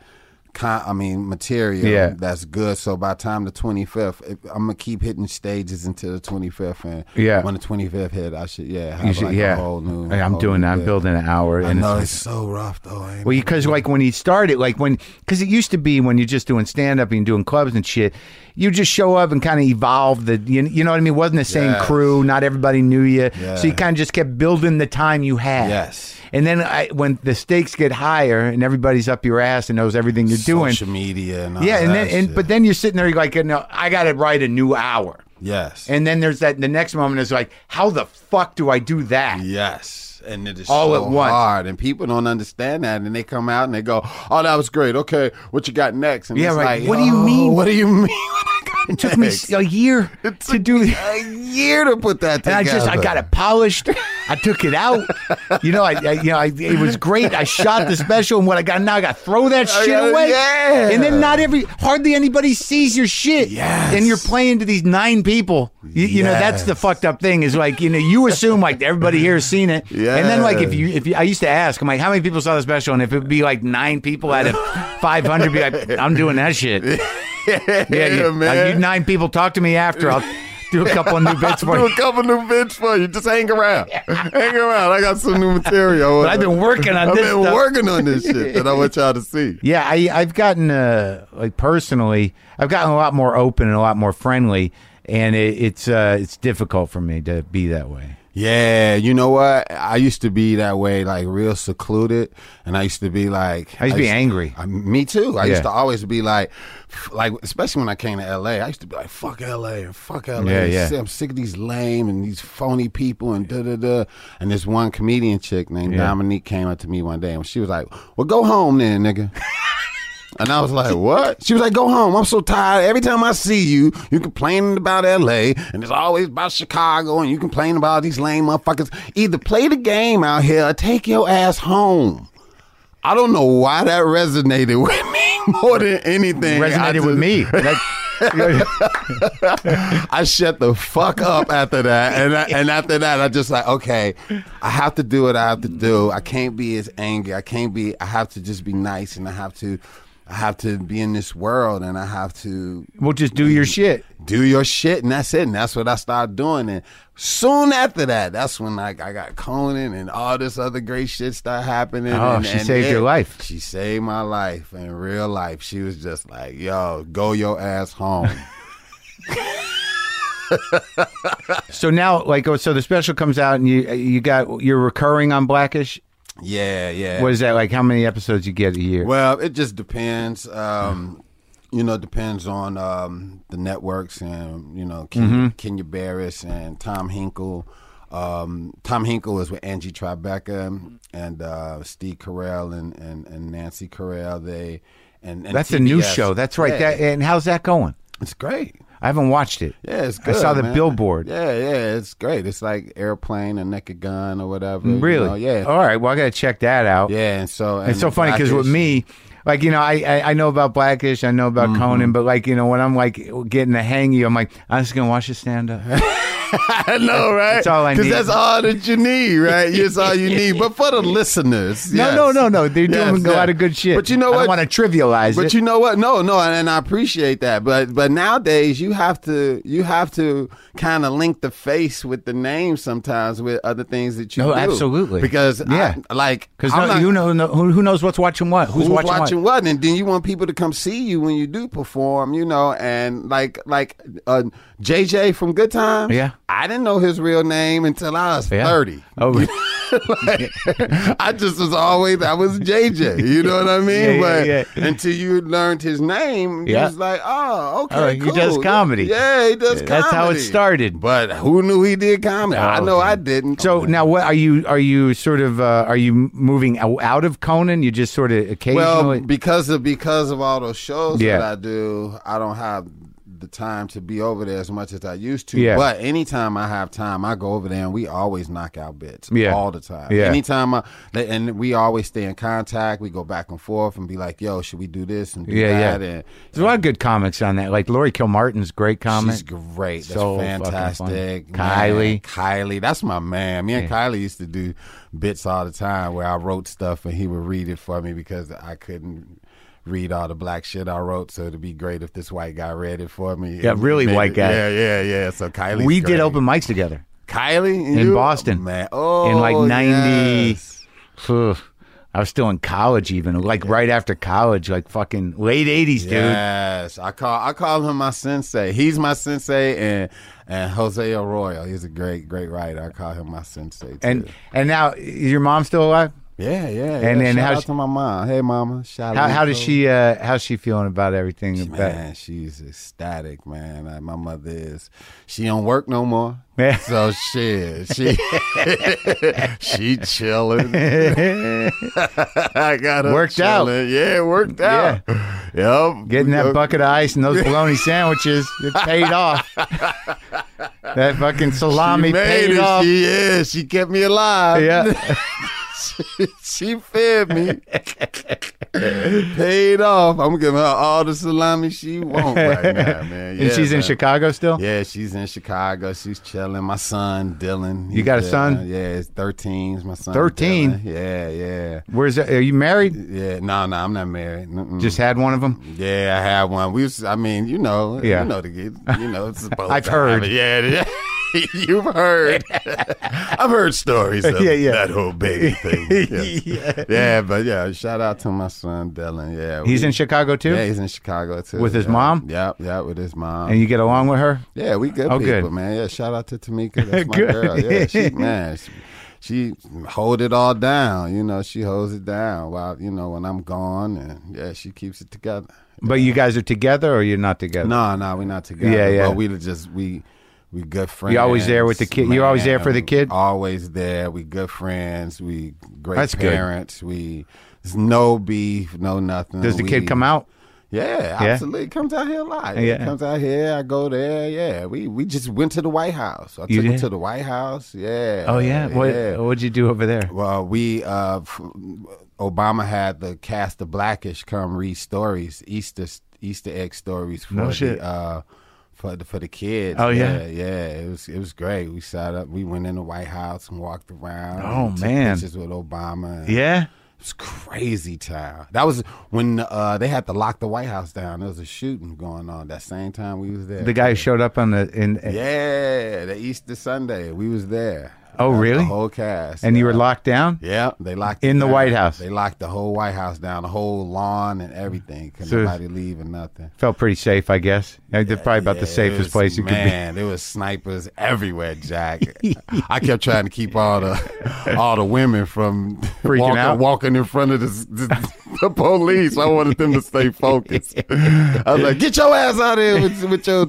Con- I mean, material Yeah. that's good. So by the time the 25th, if, I'm gonna keep hitting stages until the 25th, and Yeah. when the 25th hit, I should yeah, have should, like yeah. a whole new. I'm doing that. I'm building an hour. I and know it's it's so rough though. Well, because like when you started, like when, because it used to be when you're just doing stand up and doing clubs and shit, you just show up and kind of evolve the, you, you know what I mean? It wasn't the same Yes. crew. Not everybody knew you. Yeah. So you kind of just kept building the time you had. Yes. And then I, when the stakes get higher and everybody's up your ass and knows everything you're doing. social media and all Yeah. And that then, and, but then you're sitting there, you're like, no, I got to write a new hour. yes, And then there's that, the next moment is like, how the fuck do I do that? Yes. And it is All so at once. hard, and people don't understand that, and they come out and they go, "Oh, that was great. Okay, what you got next?" And Yeah, right. like, What do you "Oh, mean?" What do you mean? What I got It took me a year to do a year to put that and together. I just I got it polished. I took it out. You know, I, I you know I, it was great. I shot the special, and what I got now, I got to throw that shit gotta- away. yeah. And then not every hardly anybody sees your shit. Yes. And you're playing to these nine people. You, you know that's the fucked up thing is like you know you assume like everybody here has seen it. Yeah. And then like if you if you I used to ask I'm like how many people saw the special and if it would be like nine people out of 500 be like I'm doing that shit. yeah, Yeah, man. uh, you nine people talk to me after. I'll do a couple of new bits for do you. a couple new bits for you. Just hang around. hang around. I got some new material. But I've been working on I've this been stuff. working on this shit that I want y'all to see. Yeah, I, I've gotten uh, like personally, I've gotten a lot more open and a lot more friendly, and it, it's uh, it's difficult for me to be that way. Yeah, you know what? I used to be that way, like real secluded, and I used to be like, I used to be angry. I, me too. I Yeah. used to always be like, like especially when I came to LA, I used to be like, fuck LA and fuck LA. Yeah, yeah. I'm sick of these lame and these phony people and da da da. And this one comedian chick named Yeah. Dominique came up to me one day and she was like, "Well, go home then, nigga." And I was like, what? She was like, go home. I'm so tired. Every time I see you, you complaining about LA and it's always about Chicago and you complain about these lame motherfuckers. Either play the game out here or take your ass home. I don't know why that resonated with me more than anything. Resonated just- with me. That- I shut the fuck up after that, and I, and after that, I just like, okay, I have to do what I have to do. I can't be as angry. I can't be. I have to just be nice, and I have to, I have to be in this world, and I have to we'll just do your shit. do your shit, and that's it. And that's what I started doing. And soon after that, that's when like I got Conan and all this other great shit started happening. Oh, and, she and saved it- your life. She saved my life in real life. She was just like, "Yo, go your ass home." So now, like, oh, so the special comes out, and you you got you're recurring on Blackish. Yeah, yeah. What is that like? How many episodes you get a year? Well, it just depends. Um, you know, it depends on um, the networks and you know Kenya, Mm-hmm. Kenya Barris and Tom Hinkle. Um, Tom Hinkle is with Angie Tribeca and uh, Steve Carell and, and, and Nancy Carell. They and, and That's a new show. That's right. Yeah, That and how's that going? it's great. I haven't watched it. Yeah, it's good. I saw the man. billboard. Yeah, yeah, it's great. It's like airplane, a naked gun, or whatever. you Really? know, yeah, All right. Well, I got to check that out. yeah. And so It's so funny because with me, like you know, I, I I know about Blackish, I know Mm-hmm. about Conan, but like you know, when I'm like getting the hang of you, I'm like, I'm just gonna watch the stand up. I know, right? That's all I need. Because that's all that you need, right? That's all you need. But for the listeners, No, yes. no, no, no. They're doing Yes, a lot of good shit. But you know what? don't want to trivialize But it. you know what? No, no, and, and I appreciate that. But but nowadays you have to you have to kind of link the face with the name sometimes with other things that you No, do. absolutely. Because Yeah. I, like because no, not- you know, no, who, who knows what's watching what? Who's, who's watching, watching, what? what? and then you want people to come see you when you do perform, you know, and like like uh, JJ from Good Times. Yeah. I didn't know his real name until I was Yeah. thirty. Oh, like, I just was always I was JJ. You know what I mean? Yeah, yeah, but until you learned his name, Yeah. was like, oh, okay, Oh, he does comedy. Yeah, he does. Comedy. That's how it started. But who knew he did comedy? I Oh, know okay. I didn't. So now, what are you? Are you sort of? Uh, are you moving out of Conan? You just sort of occasionally. Well, because of because of all those shows that I do, I don't have the time to be over there as much as I used to. Yeah. But anytime I have time, I go over there and we always knock out bits. Yeah. All the time. Yeah. Anytime I and we always stay in contact. We go back and forth and be like, "Yo, should we do this and do yeah, that?" yeah. And There's a lot of good comics on that. Like Laurie Kilmartin's great comic. She's great. That's So fantastic. Kiley. Man, Kiley. That's my man. Me and Kiley used to do bits all the time where I wrote stuff and he would read it for me because I couldn't read all the black shit I wrote. So it'd be great if this white guy read it for me. Yeah, really white guy. Yeah, yeah, yeah. So Kiley. we did open mics together Kiley in you? Boston man. Oh, in like ninety. yes. I was still in college, even like right after college, like fucking late '80s, dude. Yes, I call I call him my sensei. He's my sensei, and and Jose Arroyo. He's a great great writer. I call him my sensei. Too. And and now is your mom still alive? Yeah, yeah. and- yeah. and shout how's out she- to my mom. Hey, mama. Shout How out. how does she? Uh, how's she feeling about everything? About, Man, she's ecstatic, man. My mother is. She don't work no more. So shit, she she chilling. I got Worked out. Yeah, it worked out. Yeah. Yep. Getting that bucket of ice and those bologna sandwiches, it paid off. that fucking salami she made paid it. off. She, yeah, she kept me alive. yeah. she fed me. Paid off. I'm giving her all the salami she wants right now, man. and Yeah, she's in. Chicago still? Yeah, she's in Chicago. She's chilling. My son, Dylan. You got a son? Yeah, it's 13. My son. 13? Dylan. Yeah, yeah. Where's that? Are you married? Yeah, no, no, I'm not married. Mm-mm. Just had one of them? yeah, I had one. We, was, I mean, you know, Yeah. you know the kid, you know, it's supposed. I've to heard. happen. Yeah, you've heard. I've heard stories of Yeah, yeah. that whole baby thing. Yeah. yeah, but yeah, shout out to my son Dylan. Yeah, He's we- in Chicago too? Yeah, he's in Chicago too. With his yeah. mom? Yep, yeah, with his mom. And you get along with her? Yeah, we good Oh, people, good. man. Yeah, shout out to Tamika. That's my Good. girl. Yeah, she man, she, she hold it all down. You know, she holds it down while you know when I'm gone, and yeah, she keeps it together. But you guys are together or you're not together? No, no, we're not together. Yeah, yeah. But we just we we good friends. You always there with the kid- you're always there for the kid? Always there. We good friends. We great That's good. parents. We there's no beef, no nothing. Does the We- kid come out? Yeah, Yeah? absolutely. Comes out here a lot. Yeah. Comes out here. I go there. Yeah. We we just went to the White House. I You took him to the White House. Yeah. Oh yeah. What yeah. what'd you do over there? Well, we uh, Obama had the cast of Blackish come read stories, Easter Easter egg stories for No the uh, for the for the kids. Oh, yeah? yeah, yeah. It was it was great. We sat up. We went in the White House and walked around. Oh, man. pictures with Obama. Yeah. it was crazy town. That was when uh, they had to lock the White House down. There was a shooting going on that same time we was there. The guy who showed up on the in yeah, the Easter Sunday we was there. Oh, really? The whole cast. and you were locked down? Yeah, they locked In the down. White House. They locked the whole White House down, the whole lawn and everything. Couldn't So- nobody leave and nothing. Felt pretty safe, I guess. Uh, They're probably about the Yeah, safest was- place you could be. Man, there was snipers everywhere, Jack. I kept trying to keep all the all the women from Freaking walking, out? walking in front of the, the, the police. I wanted them to stay focused. I was like, "Get your ass out of here with, with your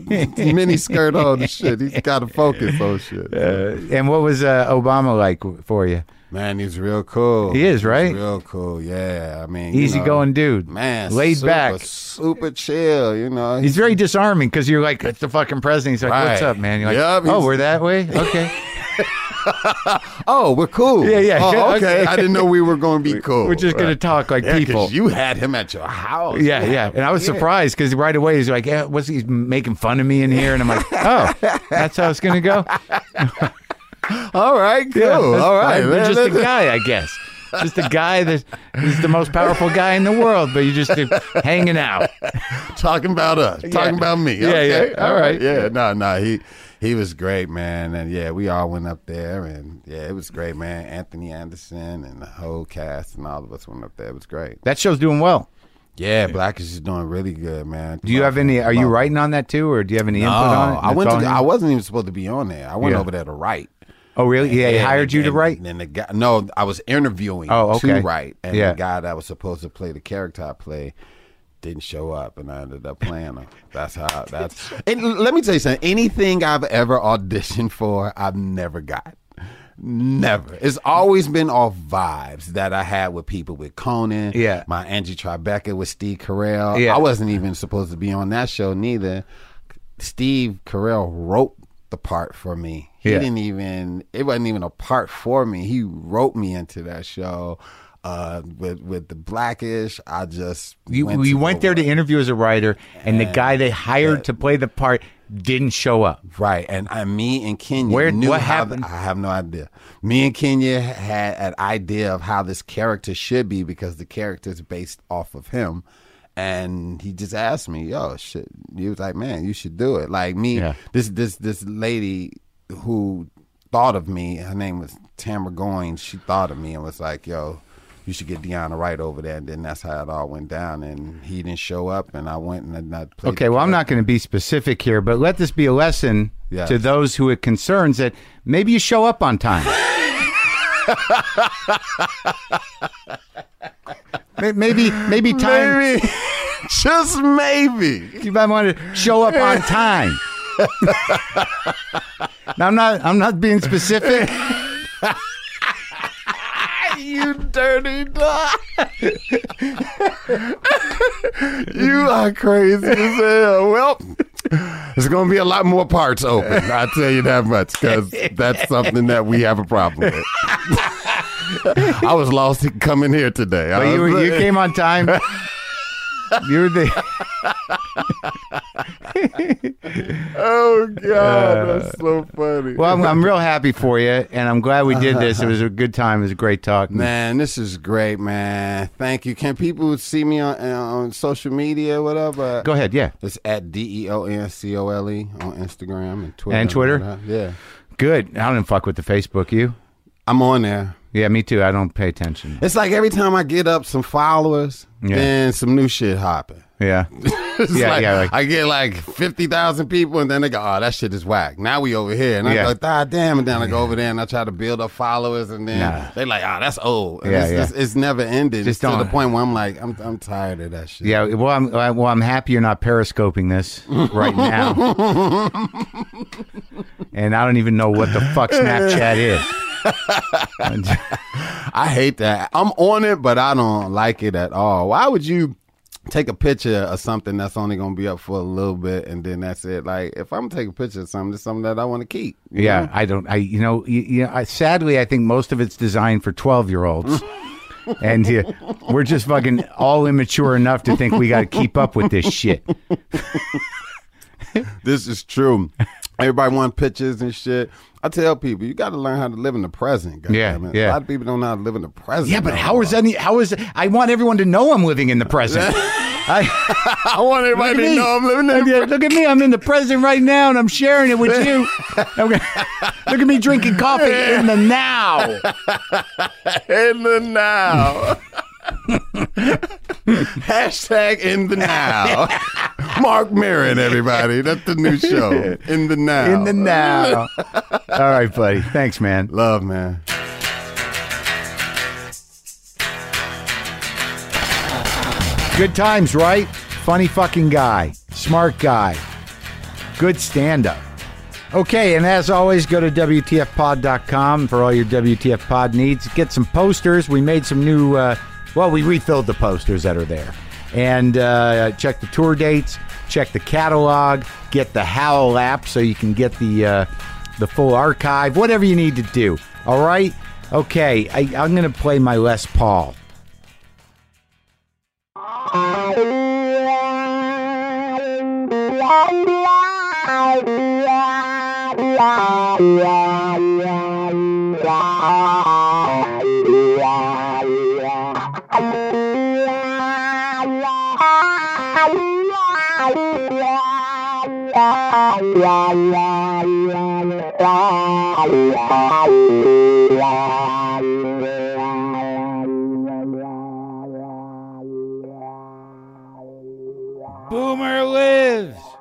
mini skirt on and shit." He's got to focus on shit. Uh, and what was uh, Uh, Obama like for you? Man, he's real cool. He is, He's right? real cool. Yeah, I mean, you Easy know, going dude. man, Laid super, back. super chill. You know, He's very disarming because you're like, it's the fucking president. He's like, what's up, man? You're like, Yup, oh, we're that way? Okay. oh, we're cool. Yeah, yeah, Oh, okay. I didn't know we were going to be cool. We're just going to talk like Yeah, people. You had him at your house. yeah, yeah. And I was Yeah. surprised because right away he's like, yeah, what's he making fun of me in here? And I'm like, oh, that's how it's going to go? All right, cool. Yeah, All right, fine. man. You're just a guy, I guess. Just a guy that is the most powerful guy in the world, but you're just uh, hanging out. talking about us, talking about me. Yeah, okay, yeah. All right. Yeah, no, no. He he was great, man. And yeah, we all went up there, and yeah, it was great, man. Anthony Anderson and the whole cast and all of us went up there. It was great. That show's doing well. Yeah, Black is just doing really good, man. Do you have any? Are you writing on that too, or do you have any No, input on it? I went to. I wasn't even supposed to be on there. I went Yeah. over there to write. Oh, really? Yeah, he hired you to write? And the guy, no, I was interviewing Oh, okay. to write, and Yeah. the guy that was supposed to play the character I play didn't show up, and I ended up playing him. That's how. That's. And let me tell you something. Anything I've ever auditioned for, I've never got. Never. It's always been off vibes that I had with people with Conan. Yeah. My Angie Tribeca with Steve Carell. Yeah. I wasn't even supposed to be on that show neither. Steve Carell wrote the part for me. He Yeah. didn't even it wasn't even a part for me. He wrote me into that show. Uh, with with the blackish, I just You, went to went there to interview as a writer, and the guy they hired to play the part didn't show up. Right, and I, me and Kenya Where- knew what happened? I have no idea. Me and Kenya had an idea of how this character should be because the character is based off of him, and he just asked me, "Yo, shit." He was like, "Man, you should do it." Like me, Yeah. this this this lady who thought of me. Her name was Tamara Goins. She thought of me and was like, "Yo." You should get Deanna right over there, and then that's how it all went down. And he didn't show up, and I went and I played. Okay, well, I'm not going to be specific here, but let this be a lesson Yes. to those who it concerns that maybe you show up on time. May- maybe, maybe time. Maybe, just maybe. If you might want to show up on time. now, I'm not. I'm not being specific. you dirty dog. you are crazy as hell. Well, there's going to be a lot more parts open. I'll tell you that much because that's something that we have a problem with. I was lost coming here today. But you, were- you came on time. You were the. Oh, God. that's so funny. Well, I'm, I'm real happy for you, and I'm glad we did this. It was a good time. It was a great talk. Man, this is great, man. Thank you. Can people see me on, on social media, or whatever? Go ahead. Yeah. It's at D E O N C O L E on Instagram and Twitter. And Twitter? Yeah. Good. I don't fuck with the Facebook. You? I'm on there. Yeah, me too. I don't pay attention. It's like every time I get up some followers, Yeah. then some new shit happen. Yeah. Yeah, like, yeah, like- I get like 50,000 people and then they go, oh, that shit is whack. Now we over here. And I Yeah. go, God damn. And then I go over there and I try to build up followers and then Nah. they like, oh, that's old. And Yeah, it's, yeah. It's, it's never ended. Just It's to the point where I'm like, I'm, I'm tired of that shit. Yeah. Well, I'm well. I'm happy you're not periscoping this right now. and I don't even know what the fuck Snapchat is. I hate that. I'm on it, but I don't like it at all. Why would you take a picture of something that's only going to be up for a little bit and then that's it? Like, if I'm taking a picture of something, it's something that I want to keep. Yeah, know? I don't. I you know, you, you know I, sadly, I think most of it's designed for twelve year olds, and uh, we're just fucking all immature enough to think we got to keep up with this shit. This is true. Everybody want pictures and shit. I tell people, you got to learn how to live in the present. Yeah, goddammit. yeah. A lot of people don't know how to live in the present. Yeah, but no how more. is any? How is? I want everyone to know I'm living in the present. I, I want everybody to me. know I'm living in the Yeah, look at me. I'm in the present right now, and I'm sharing it with you. Okay. Look at me drinking coffee in the now. in the now. Hashtag in the now. Marc Maron, everybody. That's the new show. In the now. In the now. All right, buddy. Thanks, man. Love, man. Good times, right? Funny fucking guy. Smart guy. Good stand up. Okay, and as always, go to WTFpod.com for all your WTF pod needs. Get some posters. We made some new, uh, well, we refilled the posters that are there. And uh, check the tour dates, check the catalog, get the Howl app so you can get the, uh, the full archive, whatever you need to do. All right? Okay, I, I'm going to play my Les Paul. Boomer lives.